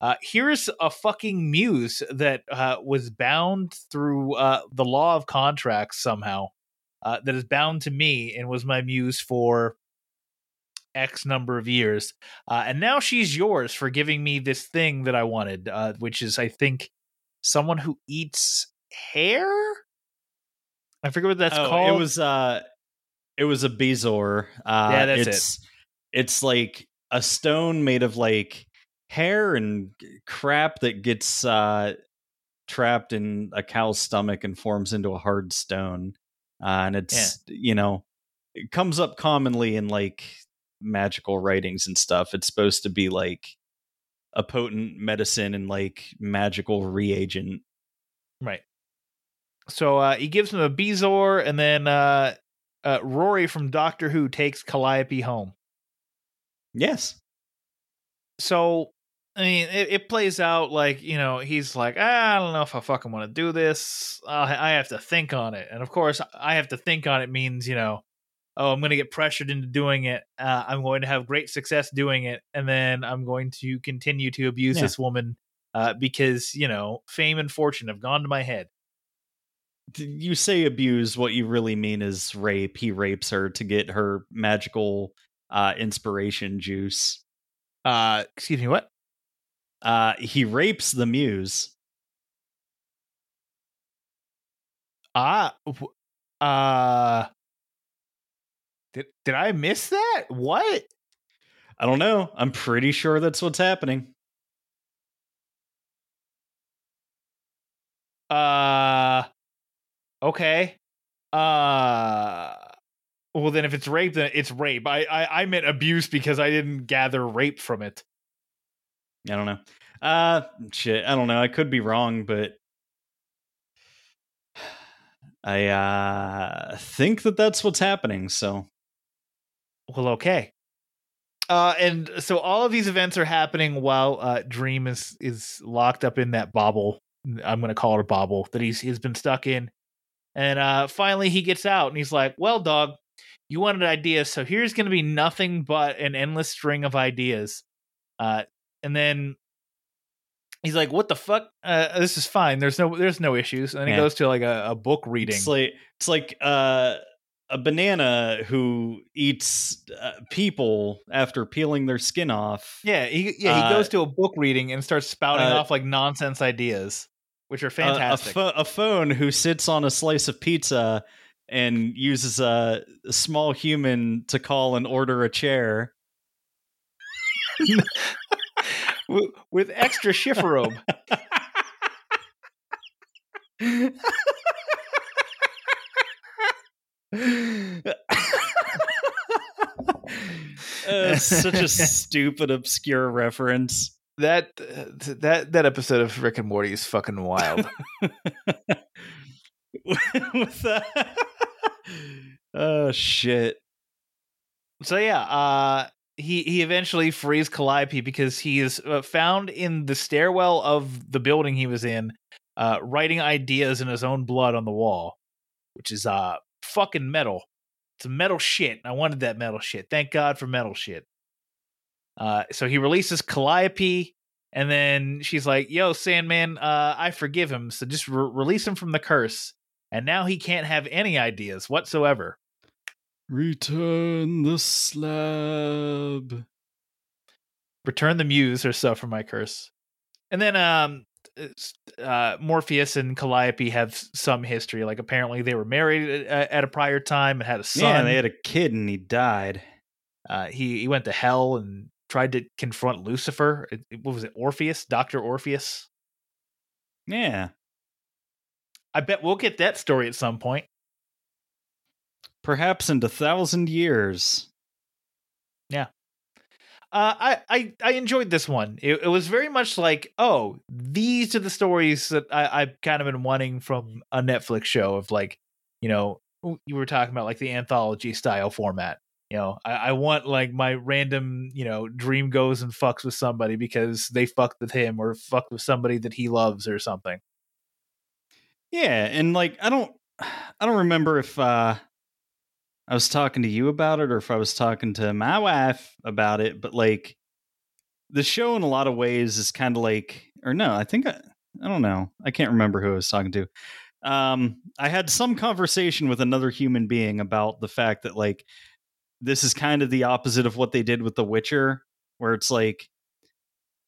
Uh, here's a fucking muse that uh, was bound through uh, the law of contracts somehow. Uh, that is bound to me and was my muse for X number of years. Uh, and now she's yours for giving me this thing that I wanted, uh, which is, I think, someone who eats hair. I forget what that's Oh, called. It was uh it was a Bezoar. Uh Yeah, that's it's it's like a stone made of like hair and crap that gets uh trapped in a cow's stomach and forms into a hard stone. Uh, and it's you know it comes up commonly in like magical writings and stuff. It's supposed to be like a potent medicine and like magical reagent. right. So uh, he gives him a Bezoar, and then uh, uh, Rory from Doctor Who takes Calliope home. Yes. so I mean, it, it plays out like you know he's like, ah, I don't know if I fucking want to do this. I, I have to think on it, and of course, I have to think on it means you know, oh, I'm going to get pressured into doing it. Uh, I'm going to have great success doing it, and then I'm going to continue to abuse Yeah. this woman uh, because you know, fame and fortune have gone to my head. You say abuse what you really mean is rape he rapes her to get her magical uh inspiration juice Uh, excuse me, what? uh he rapes the muse Ah, w- uh, did did I miss that? What? i don't know i'm pretty sure that's what's happening Uh okay. Uh well then if it's rape then it's rape. I I, I meant abuse because I didn't gather rape from it. i don't know uh shit i don't know i could be wrong but (sighs) i uh think that that's what's happening so Well, okay. Uh and so all of these events are happening while uh Dream is is locked up in that bobble. I'm going to call it a bobble that he's he's been stuck in. And uh finally he gets out and he's like, "Well, dog, you wanted ideas, so here's going to be nothing but an endless string of ideas." Uh and then he's like, "What the fuck? Uh, this is fine. There's no there's no issues." And then he goes to like a, a book reading. It's like it's like uh, a banana who eats uh, people after peeling their skin off. Yeah, he yeah he Uh, goes to a book reading and starts spouting uh, off like nonsense ideas, which are fantastic. A, pho- a phone who sits on a slice of pizza and uses a, a small human to call and order a chair. (laughs) With extra chifforobe. (laughs) Uh, (laughs) such a stupid, obscure reference. that uh, that that episode of Rick and Morty is fucking wild. (laughs) With that. (laughs) oh shit! so yeah, uh, he he eventually frees Calliope because he is uh, found in the stairwell of the building he was in, uh, writing ideas in his own blood on the wall, which is uh fucking metal. It's metal shit. I wanted that metal shit. Thank God for metal shit. Uh, so he releases Calliope, and then she's like, "Yo, Sandman, uh, I forgive him. So just re- release him from the curse." And now he can't have any ideas whatsoever. Return the slab. Return the muse or suffer my curse. And then um uh Morpheus and Calliope have some history. Like apparently they were married at, at a prior time and had a son. Yeah, they had a kid and he died. uh he he went to hell and tried to confront Lucifer. It- it- What was it? Orpheus, Doctor Orpheus. Yeah. I bet we'll get that story at some point. Perhaps in a thousand years. Uh, I, I I enjoyed this one. It, it was very much like, oh, these are the stories that I, I've kind of been wanting from a Netflix show of like, you know, you were talking about like the anthology style format. You know, I, I want like my random, you know, dream goes and fucks with somebody because they fucked with him or fucked with somebody that he loves or something. Yeah, and like I don't (sighs) I don't remember if uh I was talking to you about it or if I was talking to my wife about it, but like the show in a lot of ways is kind of like or no, I think I I don't know. I can't remember who I was talking to. Um I had some conversation with another human being about the fact that like this is kind of the opposite of what they did with The Witcher where it's like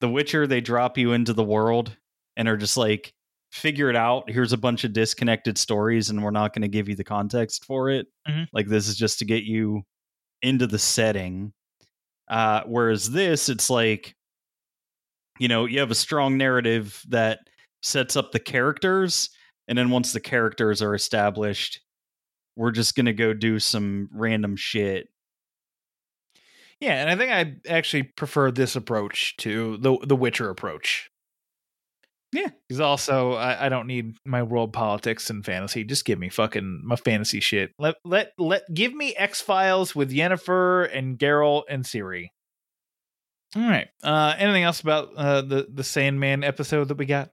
The Witcher they drop you into the world and are just like figure it out. Here's a bunch of disconnected stories, and we're not going to give you the context for it. Mhm. Like this is just to get you into the setting. Uh, whereas this, it's like, you know, you have a strong narrative that sets up the characters, and then once the characters are established, we're just going to go do some random shit. Yeah, and I think I actually prefer this approach to the the Witcher approach. Yeah. because also I, I don't need my world politics and fantasy. Just give me fucking my fantasy shit. Let let let give me X Files with Yennefer and Geralt and Ciri. All right. Uh, anything else about uh, the the Sandman episode that we got?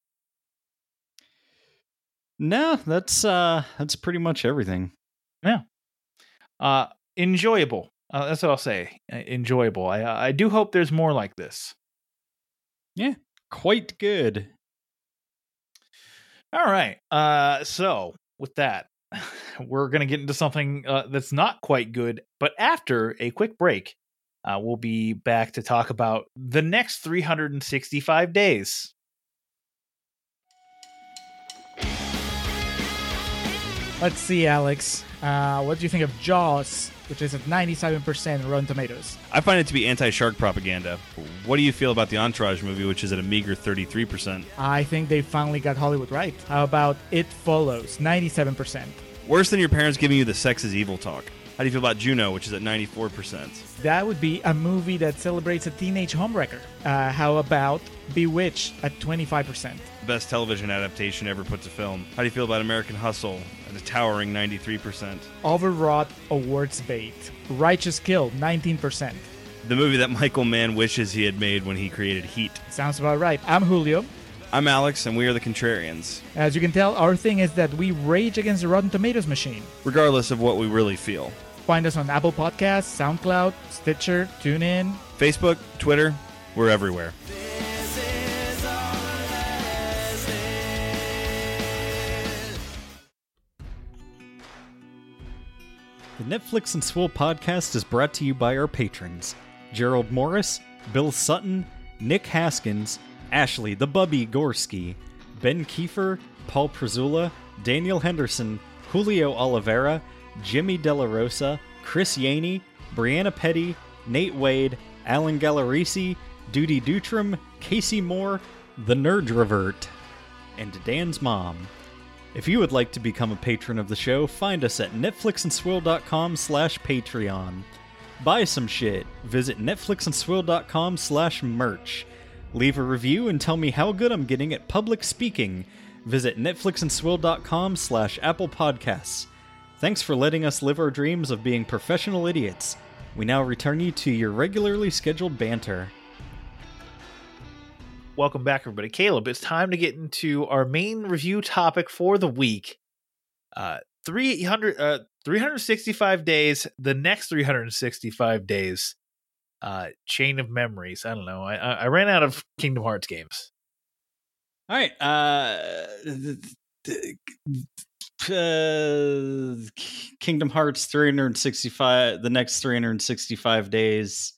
No, that's uh that's pretty much everything. Yeah. Uh, enjoyable. Uh, that's what I'll say. Uh, enjoyable. I I do hope there's more like this. Yeah quite good. All right. Uh, so with that, (laughs) we're gonna get into something uh, that's not quite good, but after a quick break, uh, we'll be back to talk about the next 365 days. Let's see, Alex. Uh, what do you think of Jaws, which is at 97% Rotten Tomatoes? I find it to be anti-shark propaganda. What do you feel about the Entourage movie, which is at a meager 33%? I think they finally got Hollywood right. How about It Follows, 97%? Worse than your parents giving you the sex is evil talk. How do you feel about Juno, which is at 94%? That would be a movie that celebrates a teenage homewrecker. Uh, how about Bewitched at 25%? Best television adaptation ever put to film. How do you feel about American Hustle at a towering 93%? Overwrought Awards Bait. Righteous Kill, 19%. The movie that Michael Mann wishes he had made when he created Heat. Sounds about right. I'm Julio. I'm Alex, and we are the Contrarians, As you can tell, our thing is that we rage against the Rotten Tomatoes machine. regardless of what we really feel. Find us on Apple Podcasts, SoundCloud, Stitcher, TuneIn. Facebook, Twitter, we're everywhere. The Netflix and Swill podcast is brought to you by our patrons Gerald Morris, Bill Sutton, Nick Haskins, Ashley the Bubby Gorski, Ben Kiefer, Paul Prezula, Daniel Henderson, Julio Oliveira, Jimmy Della Rosa, Chris Yaney, Brianna Petty, Nate Wade, Alan Gallerisi, Duty Dutram, Casey Moore, The Nerd Revert, and Dan's mom. If you would like to become a patron of the show, find us at netflixandswill.com slash Patreon. Buy some shit. Visit netflixandswill.com slash merch. Leave a review and tell me how good I'm getting at public speaking. Visit netflixandswill.com slash Apple Podcasts. Thanks for letting us live our dreams of being professional idiots. We now return you to your regularly scheduled banter. welcome back, everybody. Caleb, it's time to get into our main review topic for the week. Uh, 300, uh, 365 days, the next 365 days, uh, chain of memories. I don't know. I, I I ran out of Kingdom Hearts games. All right. Uh, uh, Kingdom Hearts 365, the next 365 days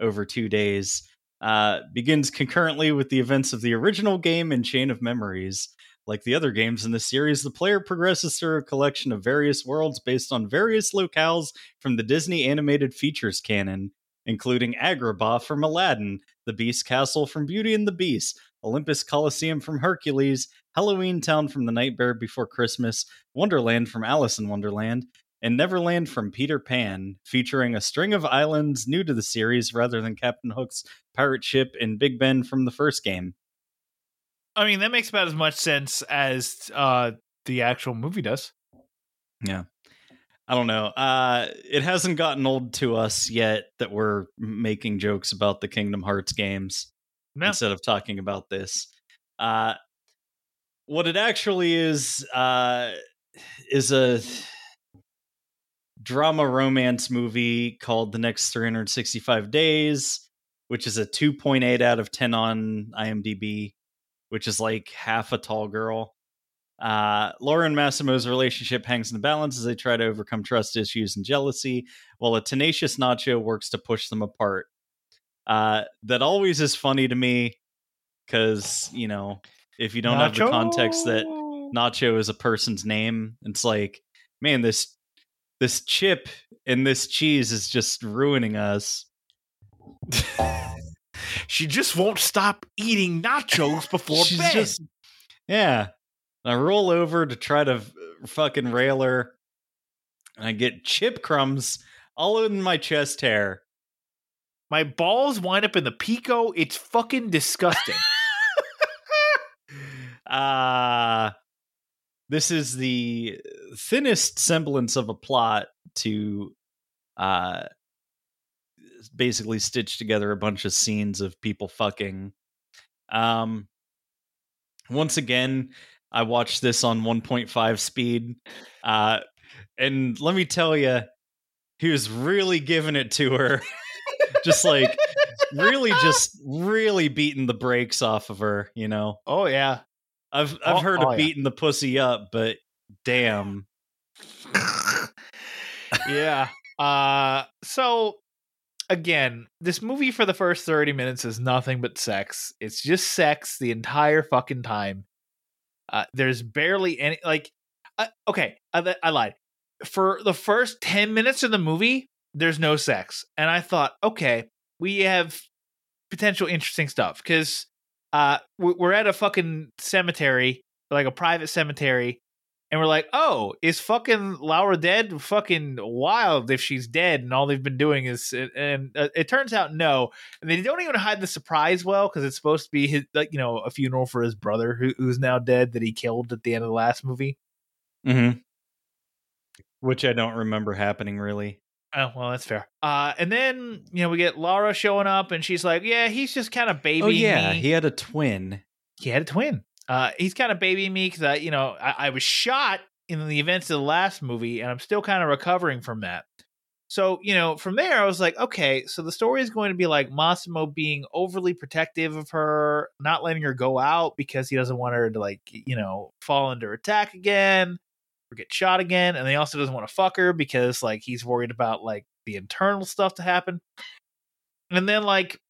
over two days, uh, begins concurrently with the events of the original game and Chain of Memories. Like the other games in the series, the player progresses through a collection of various worlds based on various locales from the Disney animated features canon, including Agrabah from Aladdin, the Beast Castle from Beauty and the Beast, Olympus Coliseum from Hercules, Halloween Town from The Nightmare Before Christmas, Wonderland from Alice in Wonderland, and Neverland from Peter Pan, featuring a string of islands new to the series rather than Captain Hook's pirate ship and Big Ben from the first game. I mean, that makes about as much sense as uh, the actual movie does. Yeah. I don't know. Uh, it hasn't gotten old to us yet that we're making jokes about the Kingdom Hearts games No. instead of talking about this. Uh, what it actually is uh, is a drama romance movie called The Next 365 Days, which is a 2.8 out of 10 on IMDb, which is like half a tall girl. Uh, Massimo's relationship hangs in the balance as they try to overcome trust issues and jealousy, while a tenacious Nacho works to push them apart. Uh, that always is funny to me because, you know, if you don't have the context that Nacho is a person's name, it's like, man, this this chip and this cheese is just ruining us. (laughs) She just won't stop eating nachos (laughs) before She's bed. just- yeah. I roll over to try to uh, fucking rail her, and I get chip crumbs all in my chest hair. My balls wind up in the pico. It's fucking disgusting. Uh this is the thinnest semblance of a plot to uh basically stitch together a bunch of scenes of people fucking. Um once again, I watched this on 1.5 speed. Uh and let me tell you, he was really giving it to her. (laughs) just like really just really beating the brakes off of her, you know. oh yeah. I've I've Oh- heard oh, of yeah. beating the pussy up, but damn. (laughs) yeah. Uh so again, this movie for the first 30 minutes is nothing but sex. It's just sex the entire fucking time. Uh there's barely any like uh, okay, I, I lied. For the first 10 minutes of the movie, there's no sex. And I thought, okay, we have potential interesting stuff cuz uh we- we're at a fucking cemetery, like a private cemetery and we're like, oh, is fucking Laura dead? Fucking wild if she's dead, and all they've been doing is, and uh, it turns out no, and they don't even hide the surprise well because it's supposed to be his, like you know, a funeral for his brother who, who's now dead that he killed at the end of the last movie. Mm-hmm. Which I don't remember happening really. Oh well, that's fair. Uh, and then you know we get Laura showing up, and she's like, yeah, he's just kind of babying oh yeah, me. he had a twin. he had a twin. Uh, he's kind of babying me because I, you know, I, I was shot in the events of the last movie, and I'm still kind of recovering from that. So, you know, from there, I was like, okay, so the story is going to be like Massimo being overly protective of her, not letting her go out because he doesn't want her to, like, you know, fall under attack again or get shot again. And he also doesn't want to fuck her because, like, he's worried about, like, the internal stuff to happen. And then, like,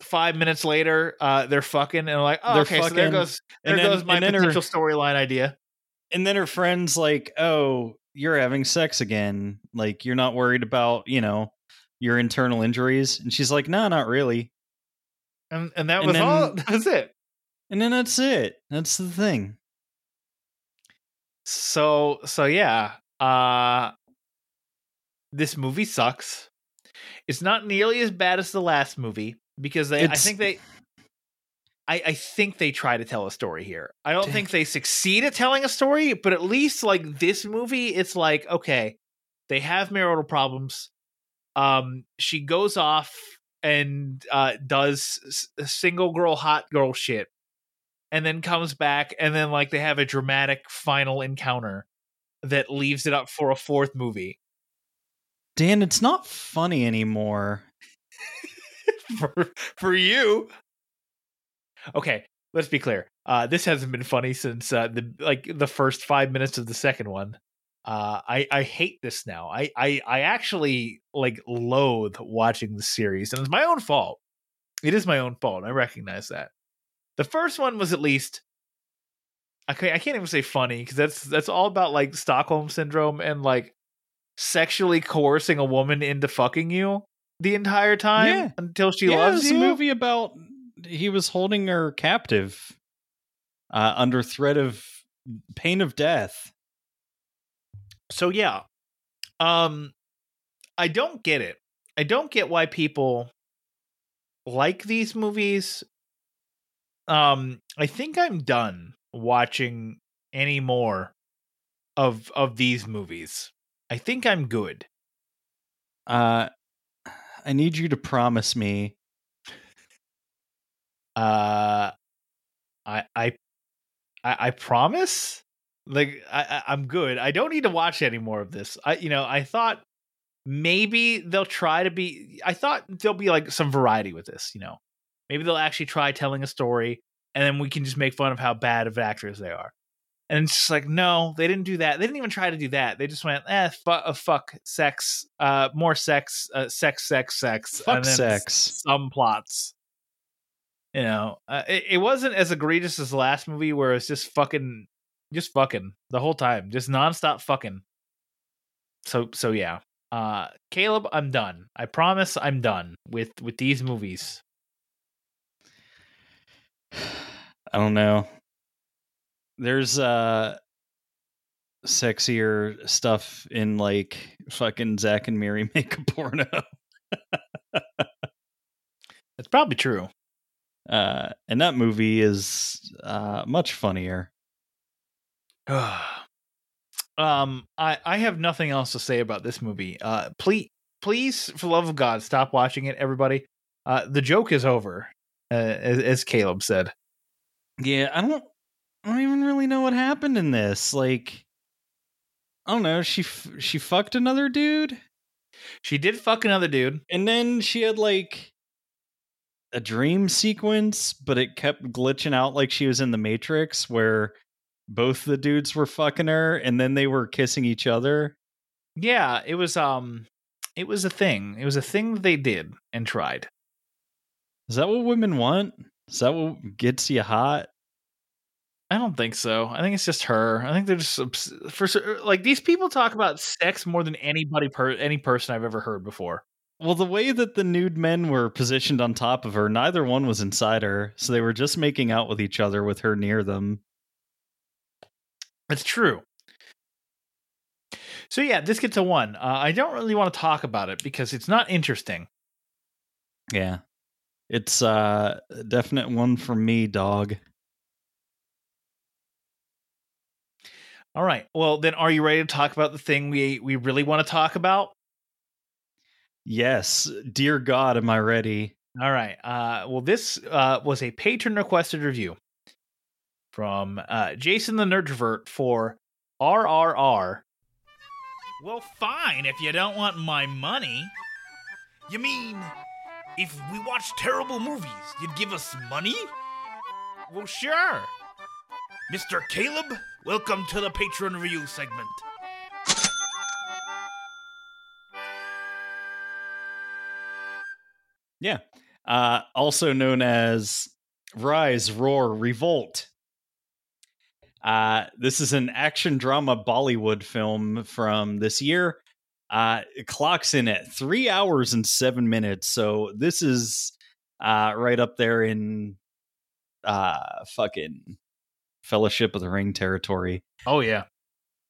five minutes later, uh, they're fucking and I'm like, oh, They're okay, so there fucking, goes there then- goes my potential storyline idea. And then her friend's like, "Oh, you're having sex again. Like you're not worried about, you know, your internal injuries." And she's like, "No, not really." And and that And was all then- (laughs) that was it. And then that's it. That's the thing. So so yeah. Uh this movie sucks. It's not nearly as bad as the last movie because they I think they I, I think they try to tell a story here. I don't think they succeed at telling a story, but at least like this movie, it's like, okay, they have marital problems. Um, she goes off and uh, does s- single girl hot girl shit, and then comes back, and then like they have a dramatic final encounter that leaves it up for a fourth movie. Dan, it's not funny anymore. (laughs) for for you. Okay, let's be clear. Uh, this hasn't been funny since uh, the like the first five minutes of the second one. Uh, I I hate this now. I I I actually like loathe watching the series, and it's my own fault. It is my own fault. I recognize that. The first one was at least. I can't, I can't even say funny because that's that's all about like Stockholm syndrome and like sexually coercing a woman into fucking you the entire time Yeah. until she yeah, loves you. a movie about he was holding her captive uh, under threat of pain of death. So yeah. Um I don't get it. I don't get why people like these movies. Um I think I'm done watching any more of of these movies. I think I'm good. Uh, I need you to promise me. Uh I I I, I promise like I, I i'm good i don't need to watch any more of this i you know i thought maybe they'll try to be i thought there'll be like some variety with this you know maybe they'll actually try telling a story and then we can just make fun of how bad of actors they are. And it's just like no they didn't do that. They didn't even try to do that. They just went eh fu- uh, fuck sex uh more sex uh, sex sex sex Fuck and then sex. some plots. You know uh, it, it wasn't as egregious as the last movie where it's just fucking just fucking the whole time just nonstop fucking. So so yeah. Uh caleb i'm done. I promise i'm done with with these movies I don't know. There's uh sexier stuff in like fucking Zack and Miri make a porno. that's probably true Uh and that movie is uh much funnier. (sighs) um i i have nothing else to say about this movie uh please please for the love of god stop watching it everybody uh the joke is over uh, as, as caleb said Yeah, I don't I don't even really know what happened in this. Like I don't know, she f- she fucked another dude she did fuck another dude and then she had like a dream sequence, but it kept glitching out like she was in the Matrix where both the dudes were fucking her and then they were kissing each other. Yeah, it was um it was a thing. It was a thing that they did and tried. Is that what women want? Is that what gets you hot? I don't think so. I think it's just her. I think they're just obs- for cer- like these people talk about sex more than anybody per any person I've ever heard before. Well, the way that the nude men were positioned on top of her, neither one was inside her, so they were just making out with each other with her near them. It's true. So yeah, this gets a one. Uh, I don't really want to talk about it because it's not interesting. Yeah. It's uh a definite one for me, dog. All right. Well, then, are you ready to talk about the thing we we really want to talk about? Yes, dear God, am I ready? All right. Uh, well, this uh, was a patron requested review from uh, Jason the Nerdvert for RRR. Well, fine if you don't want my money. You mean, if we watch terrible movies, you'd give us money? Well, sure. Mr. Caleb, welcome to the patron review segment. Yeah. Uh also known as Rise, Roar, Revolt. Uh this is an action drama Bollywood film from this year. Uh it clocks in at 3 hours and 7 minutes. So this is uh right up there in uh fucking Fellowship of the Ring territory. Oh yeah.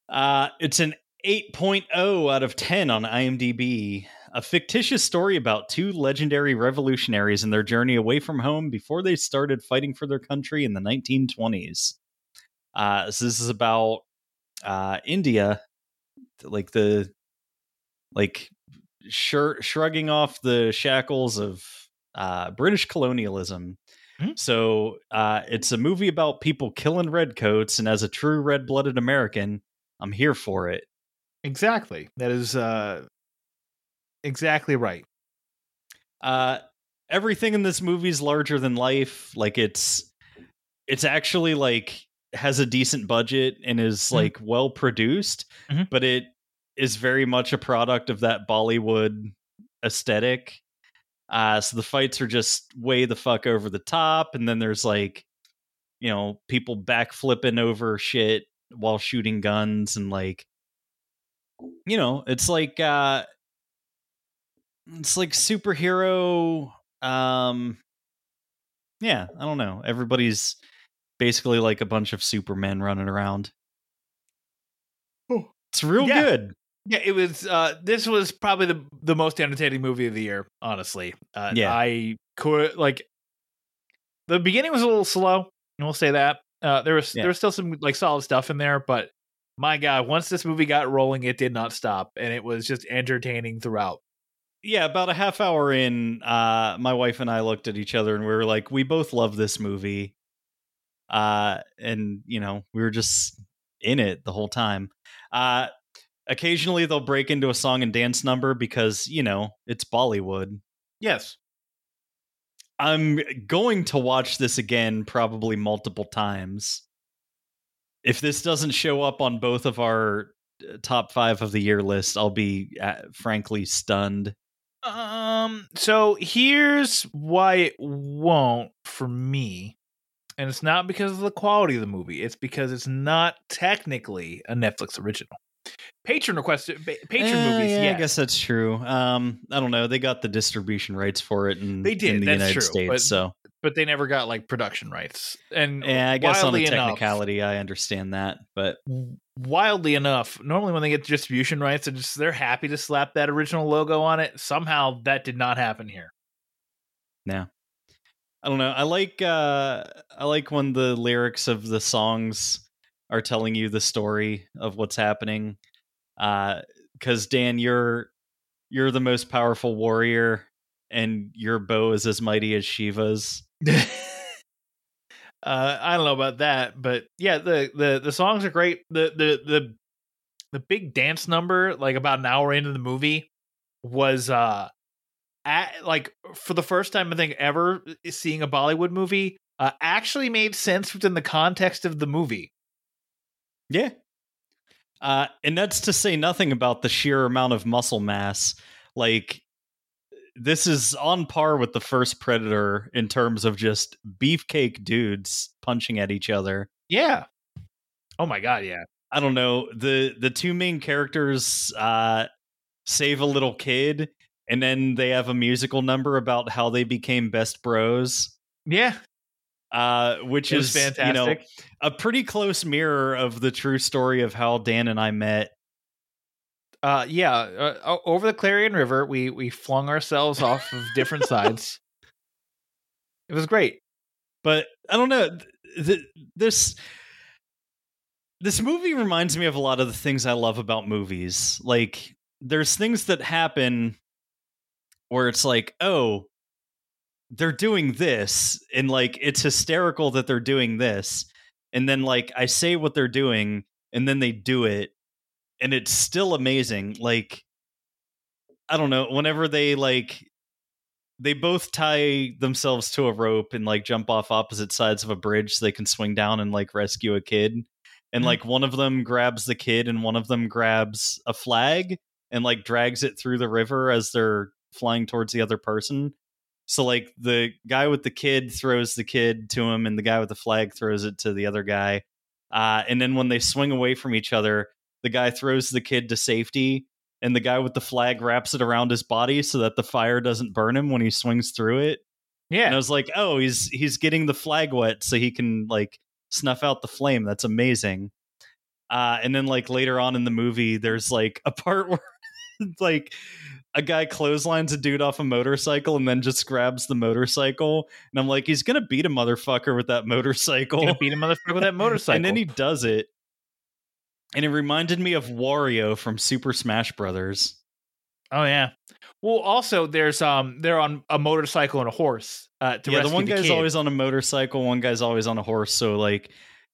Uh, it's an 8.0 out of 10 on IMDb. A fictitious story about two legendary revolutionaries and their journey away from home before they started fighting for their country in the 1920s. Uh, so this is about uh, India, like the like shir- shrugging off the shackles of uh, British colonialism. Hmm. So uh, it's a movie about people killing redcoats, and as a true red-blooded American, I'm here for it. Exactly. That is uh exactly right. Uh, everything in this movie is larger than life. Like it's it's actually like has a decent budget and is Mhm. like well produced, Mhm. but it is very much a product of that Bollywood aesthetic. Uh, so the fights are just way the fuck over the top, and then there's like, you know, people backflipping over shit while shooting guns, and like, you know, it's like uh, it's like superhero. Um, yeah, I don't know. Everybody's basically like a bunch of Supermen running around. Oh, It's real Yeah. good. Yeah, it was uh this was probably the the most entertaining movie of the year, honestly. Uh Yeah. I could like the beginning was a little slow, and we'll say that. Uh there was Yeah. there was still some like solid stuff in there, but my god, once this movie got rolling, it did not stop and it was just entertaining throughout. yeah about a half hour in uh my wife and i looked at each other and we were like we both love this movie uh and you know we were just in it the whole time uh occasionally they'll break into a song and dance number because you know it's bollywood Yes. i'm going to watch this again probably multiple times if this doesn't show up on both of our uh, top five of the year list i'll be uh, frankly stunned Um so here's why it won't for me. And it's not because of the quality of the movie. It's because it's not technically a Netflix original. Patron requested patron Eh, movies, Yeah, yes. I guess that's true. Um, I don't know. They got the distribution rights for it in, They did, in the that's United true, States. but- so but they never got like production rights. And yeah, I guess on a wildly enough- technicality, I understand that. But wildly enough, normally when they get distribution rights, they're just they're happy to slap that original logo on it. Somehow that did not happen here. yeah, I don't know. I like uh, I like when the lyrics of the songs are telling you the story of what's happening. Because Dan, you're you're the most powerful warrior, and your bow is as mighty as Shiva's. (laughs) uh, I don't know about that, but yeah, the the the songs are great. The the the the big dance number, like about an hour into the movie, was uh at, like for the first time I think ever seeing a Bollywood movie, uh, actually made sense within the context of the movie. Yeah. Uh, and that's to say nothing about the sheer amount of muscle mass. Like, this is on par with the first Predator in terms of just beefcake dudes punching at each other. Yeah. Oh my god, yeah. I don't know. The the two main characters uh save a little kid and then they have a musical number about how they became best bros. Yeah. Uh which is you know a pretty close mirror of the true story of how Dan and I met. Uh, yeah, uh, over the Clarion River, we we flung ourselves off of different sides. (laughs) It was great. but I don't know. Th- this this movie reminds me of a lot of the things I love about movies. Like, there's things that happen where it's like, oh, they're doing this, and like it's hysterical that they're doing this, and then like I say what they're doing, and then they do it, and it's still amazing. Like, I don't know. Whenever they like they both tie themselves to a rope and like jump off opposite sides of a bridge so they can swing down and like rescue a kid. And Mhm. like one of them grabs the kid and one of them grabs a flag and like drags it through the river as they're flying towards the other person. So like the guy with the kid throws the kid to him and the guy with the flag throws it to the other guy. Uh, and then when they swing away from each other, the guy throws the kid to safety and the guy with the flag wraps it around his body so that the fire doesn't burn him when he swings through it. Yeah, and I was like, "Oh, he's he's getting the flag wet so he can like snuff out the flame. That's amazing." Uh, and then like later on in the movie, there's like a part (laughs) where like a guy clotheslines a dude off a motorcycle and then just grabs the motorcycle, and I'm like, he's gonna beat a motherfucker with that motorcycle. beat a motherfucker with that motorcycle. (laughs) And then he does it. And it reminded me of Wario from Super Smash Brothers. Oh yeah. Well, also there's um they're on a motorcycle and a horse. Uh, to yeah, the one guy's kid. always on a motorcycle, one guy's always on a horse. So like,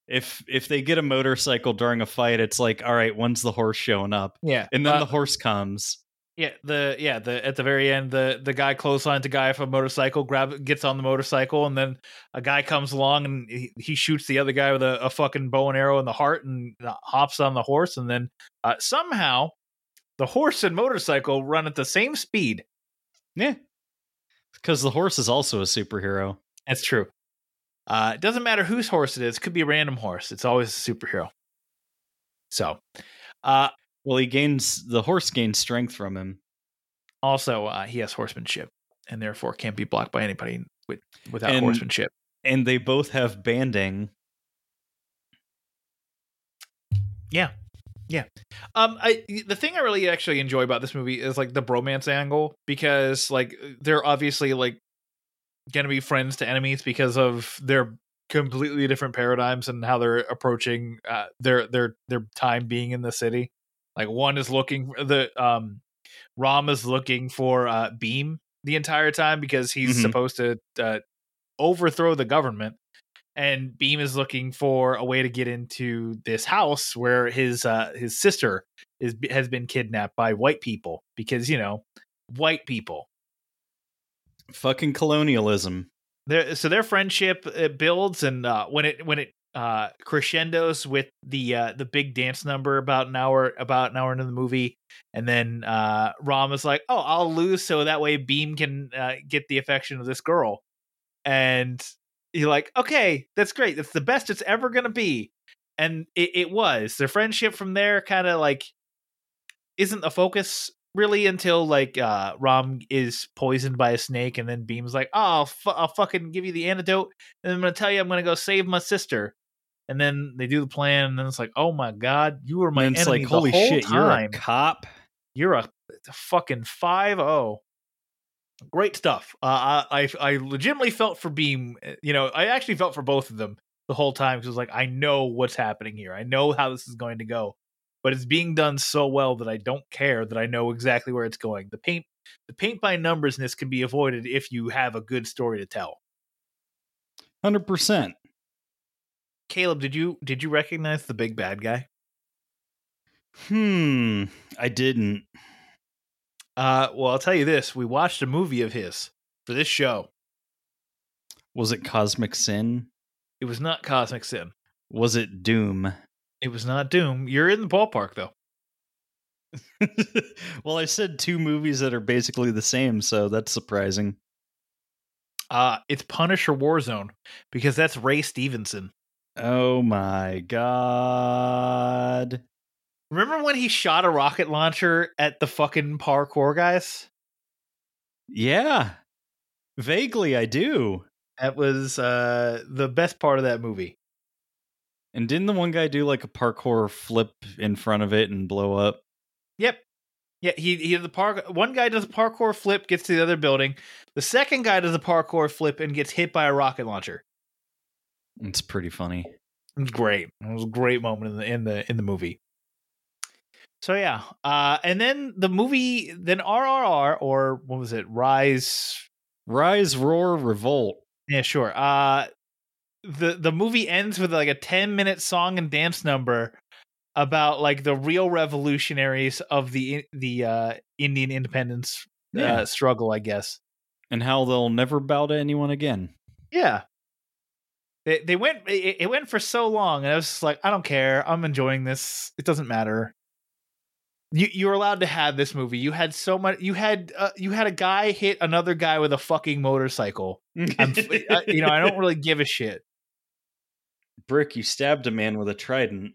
if if they get a motorcycle during a fight, it's like, all right, when's the horse showing up? yeah, And then Uh, the horse comes. Yeah the yeah the at the very end the the guy clotheslines a guy off a motorcycle, grab gets on the motorcycle, and then a guy comes along and he, he shoots the other guy with a, a fucking bow and arrow in the heart and uh, hops on the horse, and then uh, somehow the horse and motorcycle run at the same speed. Yeah, because the horse is also a superhero. That's true. Uh, it doesn't matter whose horse it is. It could be a random horse. It's always a superhero. So, uh, Well, he gains the horse gains strength from him. also uh, he has horsemanship, and therefore can't be blocked by anybody with without And- horsemanship. and they both have banding. Yeah, yeah. Um, I the thing I really actually enjoy about this movie is like the bromance angle because like they're obviously like gonna be friends to enemies because of their completely different paradigms and how they're approaching uh, their their their time being in the city. Like one is looking for the um, Ram is looking for uh, Bheem the entire time because he's Mhm. supposed to uh, overthrow the government and Bheem is looking for a way to get into this house where his uh, his sister is has been kidnapped by white people because you know white people. Fucking colonialism. Their so their friendship builds and uh, when it when it uh, crescendos with the uh, the big dance number about an hour about an hour into the movie, and then uh, Ram is like, "Oh, I'll lose so that way Bheem can uh, get the affection of this girl," and you're like, "Okay, that's great. That's the best it's ever gonna be," and it, it was. Their friendship from there kind of like isn't the focus really until like uh Ram is poisoned by a snake and then Bheem's like, "Oh, I'll, I'll fucking give you the antidote and I'm going to tell you I'm going to go save my sister." And then they do the plan and then it's like, "Oh my god, you were my and it's enemy like, the holy whole shit, you're a cop. You're a, a fucking 5-0." Great stuff. Uh, I I I legitimately felt for Bheem, uh, you know, I actually felt for both of them the whole time cuz it was like I know what's happening here. I know how this is going to go but it's being done so well that I don't care that I know exactly where it's going. The paint the paint by numbersness can be avoided if you have a good story to tell. Hundred percent. Caleb, did you did you recognize the big bad guy? Hmm. I didn't. Uh well, I'll tell you this, we watched a movie of his for this show. Was it Cosmic Sin? It was not Cosmic Sin. Was it Doom? It was not Doom. You're in the ballpark though. (laughs) well, I said two movies that are basically the same, so that's surprising. Uh it's Punisher Warzone because that's Ray Stevenson. Oh my god. Remember when he shot a rocket launcher at the fucking parkour guys? Yeah. Vaguely, I do. That was uh the best part of that movie. And didn't the one guy do like a parkour flip in front of it and blow up? Yep. Yeah, he he the park. One guy does a parkour flip, gets to the other building. The second guy does a parkour flip and gets hit by a rocket launcher. It's pretty funny. It was great. It was a great moment in the in the in the movie. So yeah, uh, and then the movie, then RRR or what was it? Rise. Rise, Roar, Revolt. Yeah, sure. Uh, the the movie ends with like a ten minute song and dance number about like the real revolutionaries of the the uh, Indian independence Yeah. uh, struggle, I guess. And how they'll never bow to anyone again. Yeah. They they went it, it went for so long and I was just like I don't care. I'm enjoying this. It doesn't matter. You you were allowed to have this movie. You had so much you had uh, you had a guy hit another guy with a fucking motorcycle. Uh, you know, I don't really give a shit. Brick, you stabbed a man with a trident.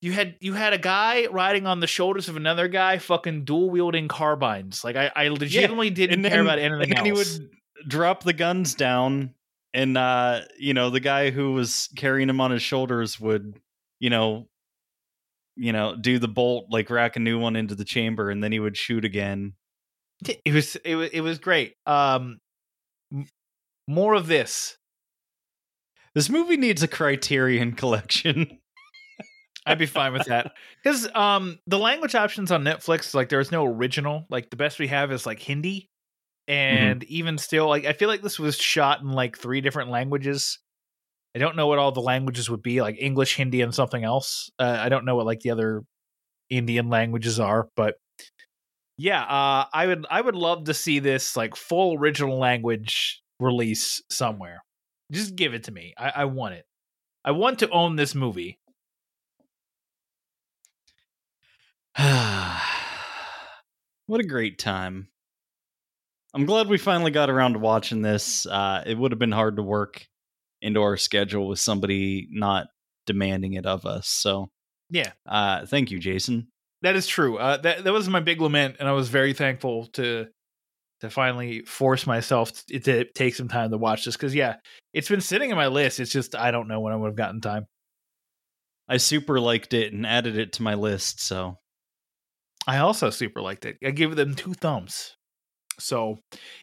You had you had a guy riding on the shoulders of another guy fucking dual wielding carbines. Like I, I legitimately didn't And care about anything and then else. he would drop the guns down, and uh, you know, the guy who was carrying him on his shoulders would, you know, you know, do the bolt, like rack a new one into the chamber, and then he would shoot again. It was it was it was great. Um, m- more of this. This movie needs a Criterion (laughs) collection. I'd be fine with that (laughs) because um the language options on Netflix like there's no original. Like the best we have is like Hindi, and even still, like I feel like this was shot in like three different languages. I don't know what all the languages would be, like English, Hindi, and something else. Uh, I don't know what like the other Indian languages are, but yeah, uh, I would I would love to see this like full original language release somewhere. Just give it to me. I, I want it. I want to own this movie. (sighs) what a great time. I'm glad we finally got around to watching this. Uh, it would have been hard to work into our schedule with somebody not demanding it of us. So, Yeah, uh, thank you, Jason. that is true. Uh, that that was my big lament, and I was very thankful to to finally force myself to, to take some time to watch this because yeah, it's been sitting in my list. It's just I don't know when I would have gotten time. I super liked it and added it to my list. So, I also super liked it. I give them two thumbs. So,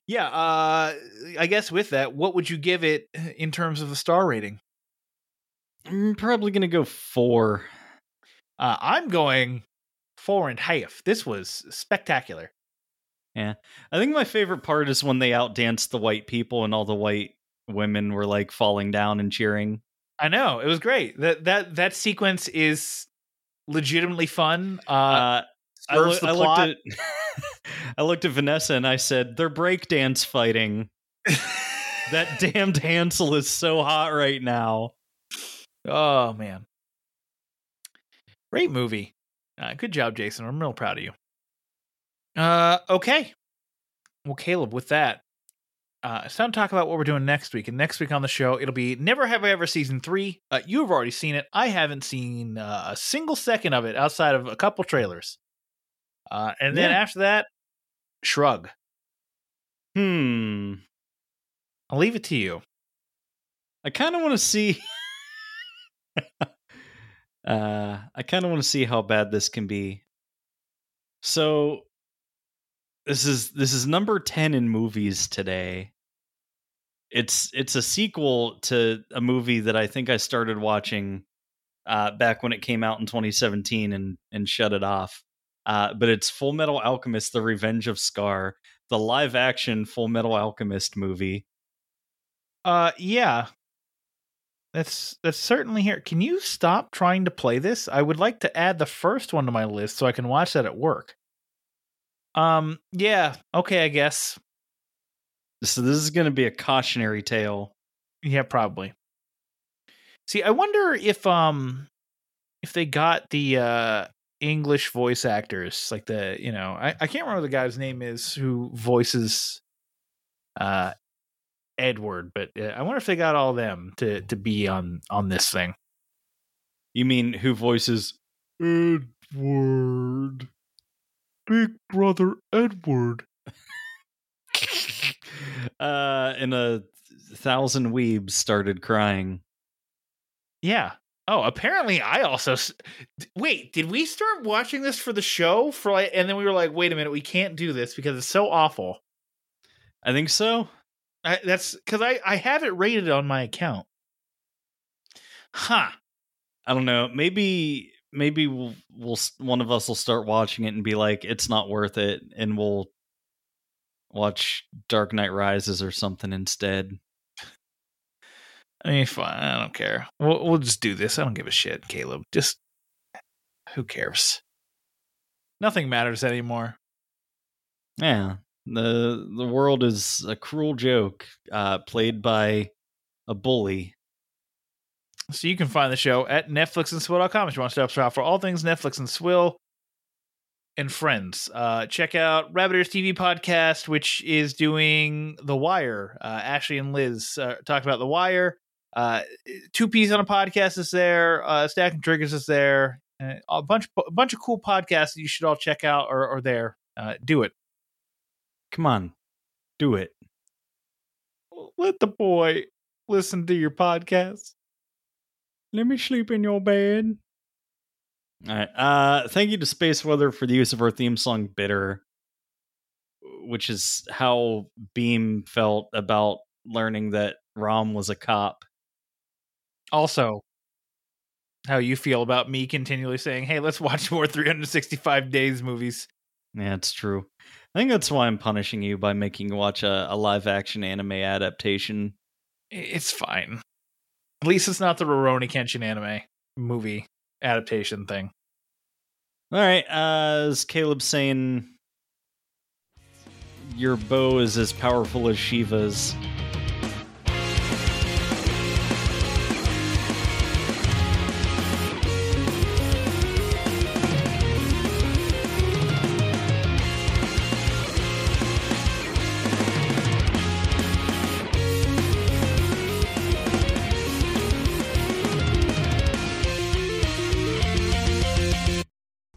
yeah, uh, I guess with that, what would you give it in terms of a star rating? I'm probably going to go four. Uh, I'm going four and a half. This was spectacular. Yeah. I think my favorite part is when they outdanced the white people and all the white women were like falling down and cheering. I know it was great. That that that sequence is legitimately fun. Uh, Uh, I, loo- the I plot. looked at (laughs) (laughs) I looked at Vanessa and I said, "They're breakdance fighting." that (laughs) damned Hansel is so hot right now. Oh man, great movie. Uh, good job, Jason. I'm real proud of you. Uh, okay. Well, Caleb, with that, uh, it's time to talk about what we're doing next week. And next week on the show, it'll be Never Have I Ever season three. Uh, you've already seen it. I haven't seen uh, a single second of it outside of a couple trailers. Uh, and then Yeah. after that, Shrug. Hmm. I'll leave it to you. I kind of want to see. (laughs) uh, I kind of want to see how bad this can be. So, this is this is number ten in movies today. It's it's a sequel to a movie that I think I started watching uh, back when it came out in 2017 and and shut it off. Uh, but it's Full Metal Alchemist: The Revenge of Scar, the live action Full Metal Alchemist movie. Uh, yeah. That's that's certainly here. Can you stop trying to play this? I would like to add the first one to my list so I can watch that at work. Um, yeah, okay, I guess. So this is going to be a cautionary tale. Yeah, probably. See, I wonder if um if they got the uh English voice actors, like the you know, I, I can't remember the guy's name is who voices uh Edward, but uh, I wonder if they got all them to to be on on this thing. You mean who voices Edward? Big brother Edward. (laughs) uh, and a thousand weebs started crying. Yeah. Oh, apparently I also wait. Did we start watching this for the show for like, and then we were like, wait a minute, we can't do this because it's so awful. I think so. I, that's because I I have it rated on my account. Huh. I don't know. Maybe maybe we'll, we'll one of us will start watching it and be like, it's not worth it, and we'll watch Dark Knight Rises or something instead. I mean, fine. I don't care. We'll we'll just do this. I don't give a shit, Caleb. Just who cares? Nothing matters anymore. Yeah. The the world is a cruel joke, uh, played by a bully. So you can find the show at Netflix and netflixandswill.com if you want to stop shop for all things Netflix and Swill and friends. Uh, check out Rabbit Ears TV podcast, which is doing The Wire. Uh, Ashley and Liz uh, talk about The Wire. Uh, Two Peas on a podcast is there. Uh, Stacking Triggers is there. Uh, a bunch, a bunch of cool podcasts that you should all check out or, or there. Uh, do it. Come on, do it. Let the boy listen to your podcast. Let me sleep in your bed. All right. Uh, thank you to Space Weather for the use of our theme song "Bitter," which is how Bheem felt about learning that Ram was a cop. Also, how you feel about me continually saying, "Hey, let's watch more (laughs) 365 days movies." Yeah, it's true. I think that's why I'm punishing you by making you watch a, a live action anime adaptation. It's fine. At least it's not the Rurouni Kenshin anime movie adaptation thing. All right, uh, as Caleb saying, your bow is as powerful as Shiva's.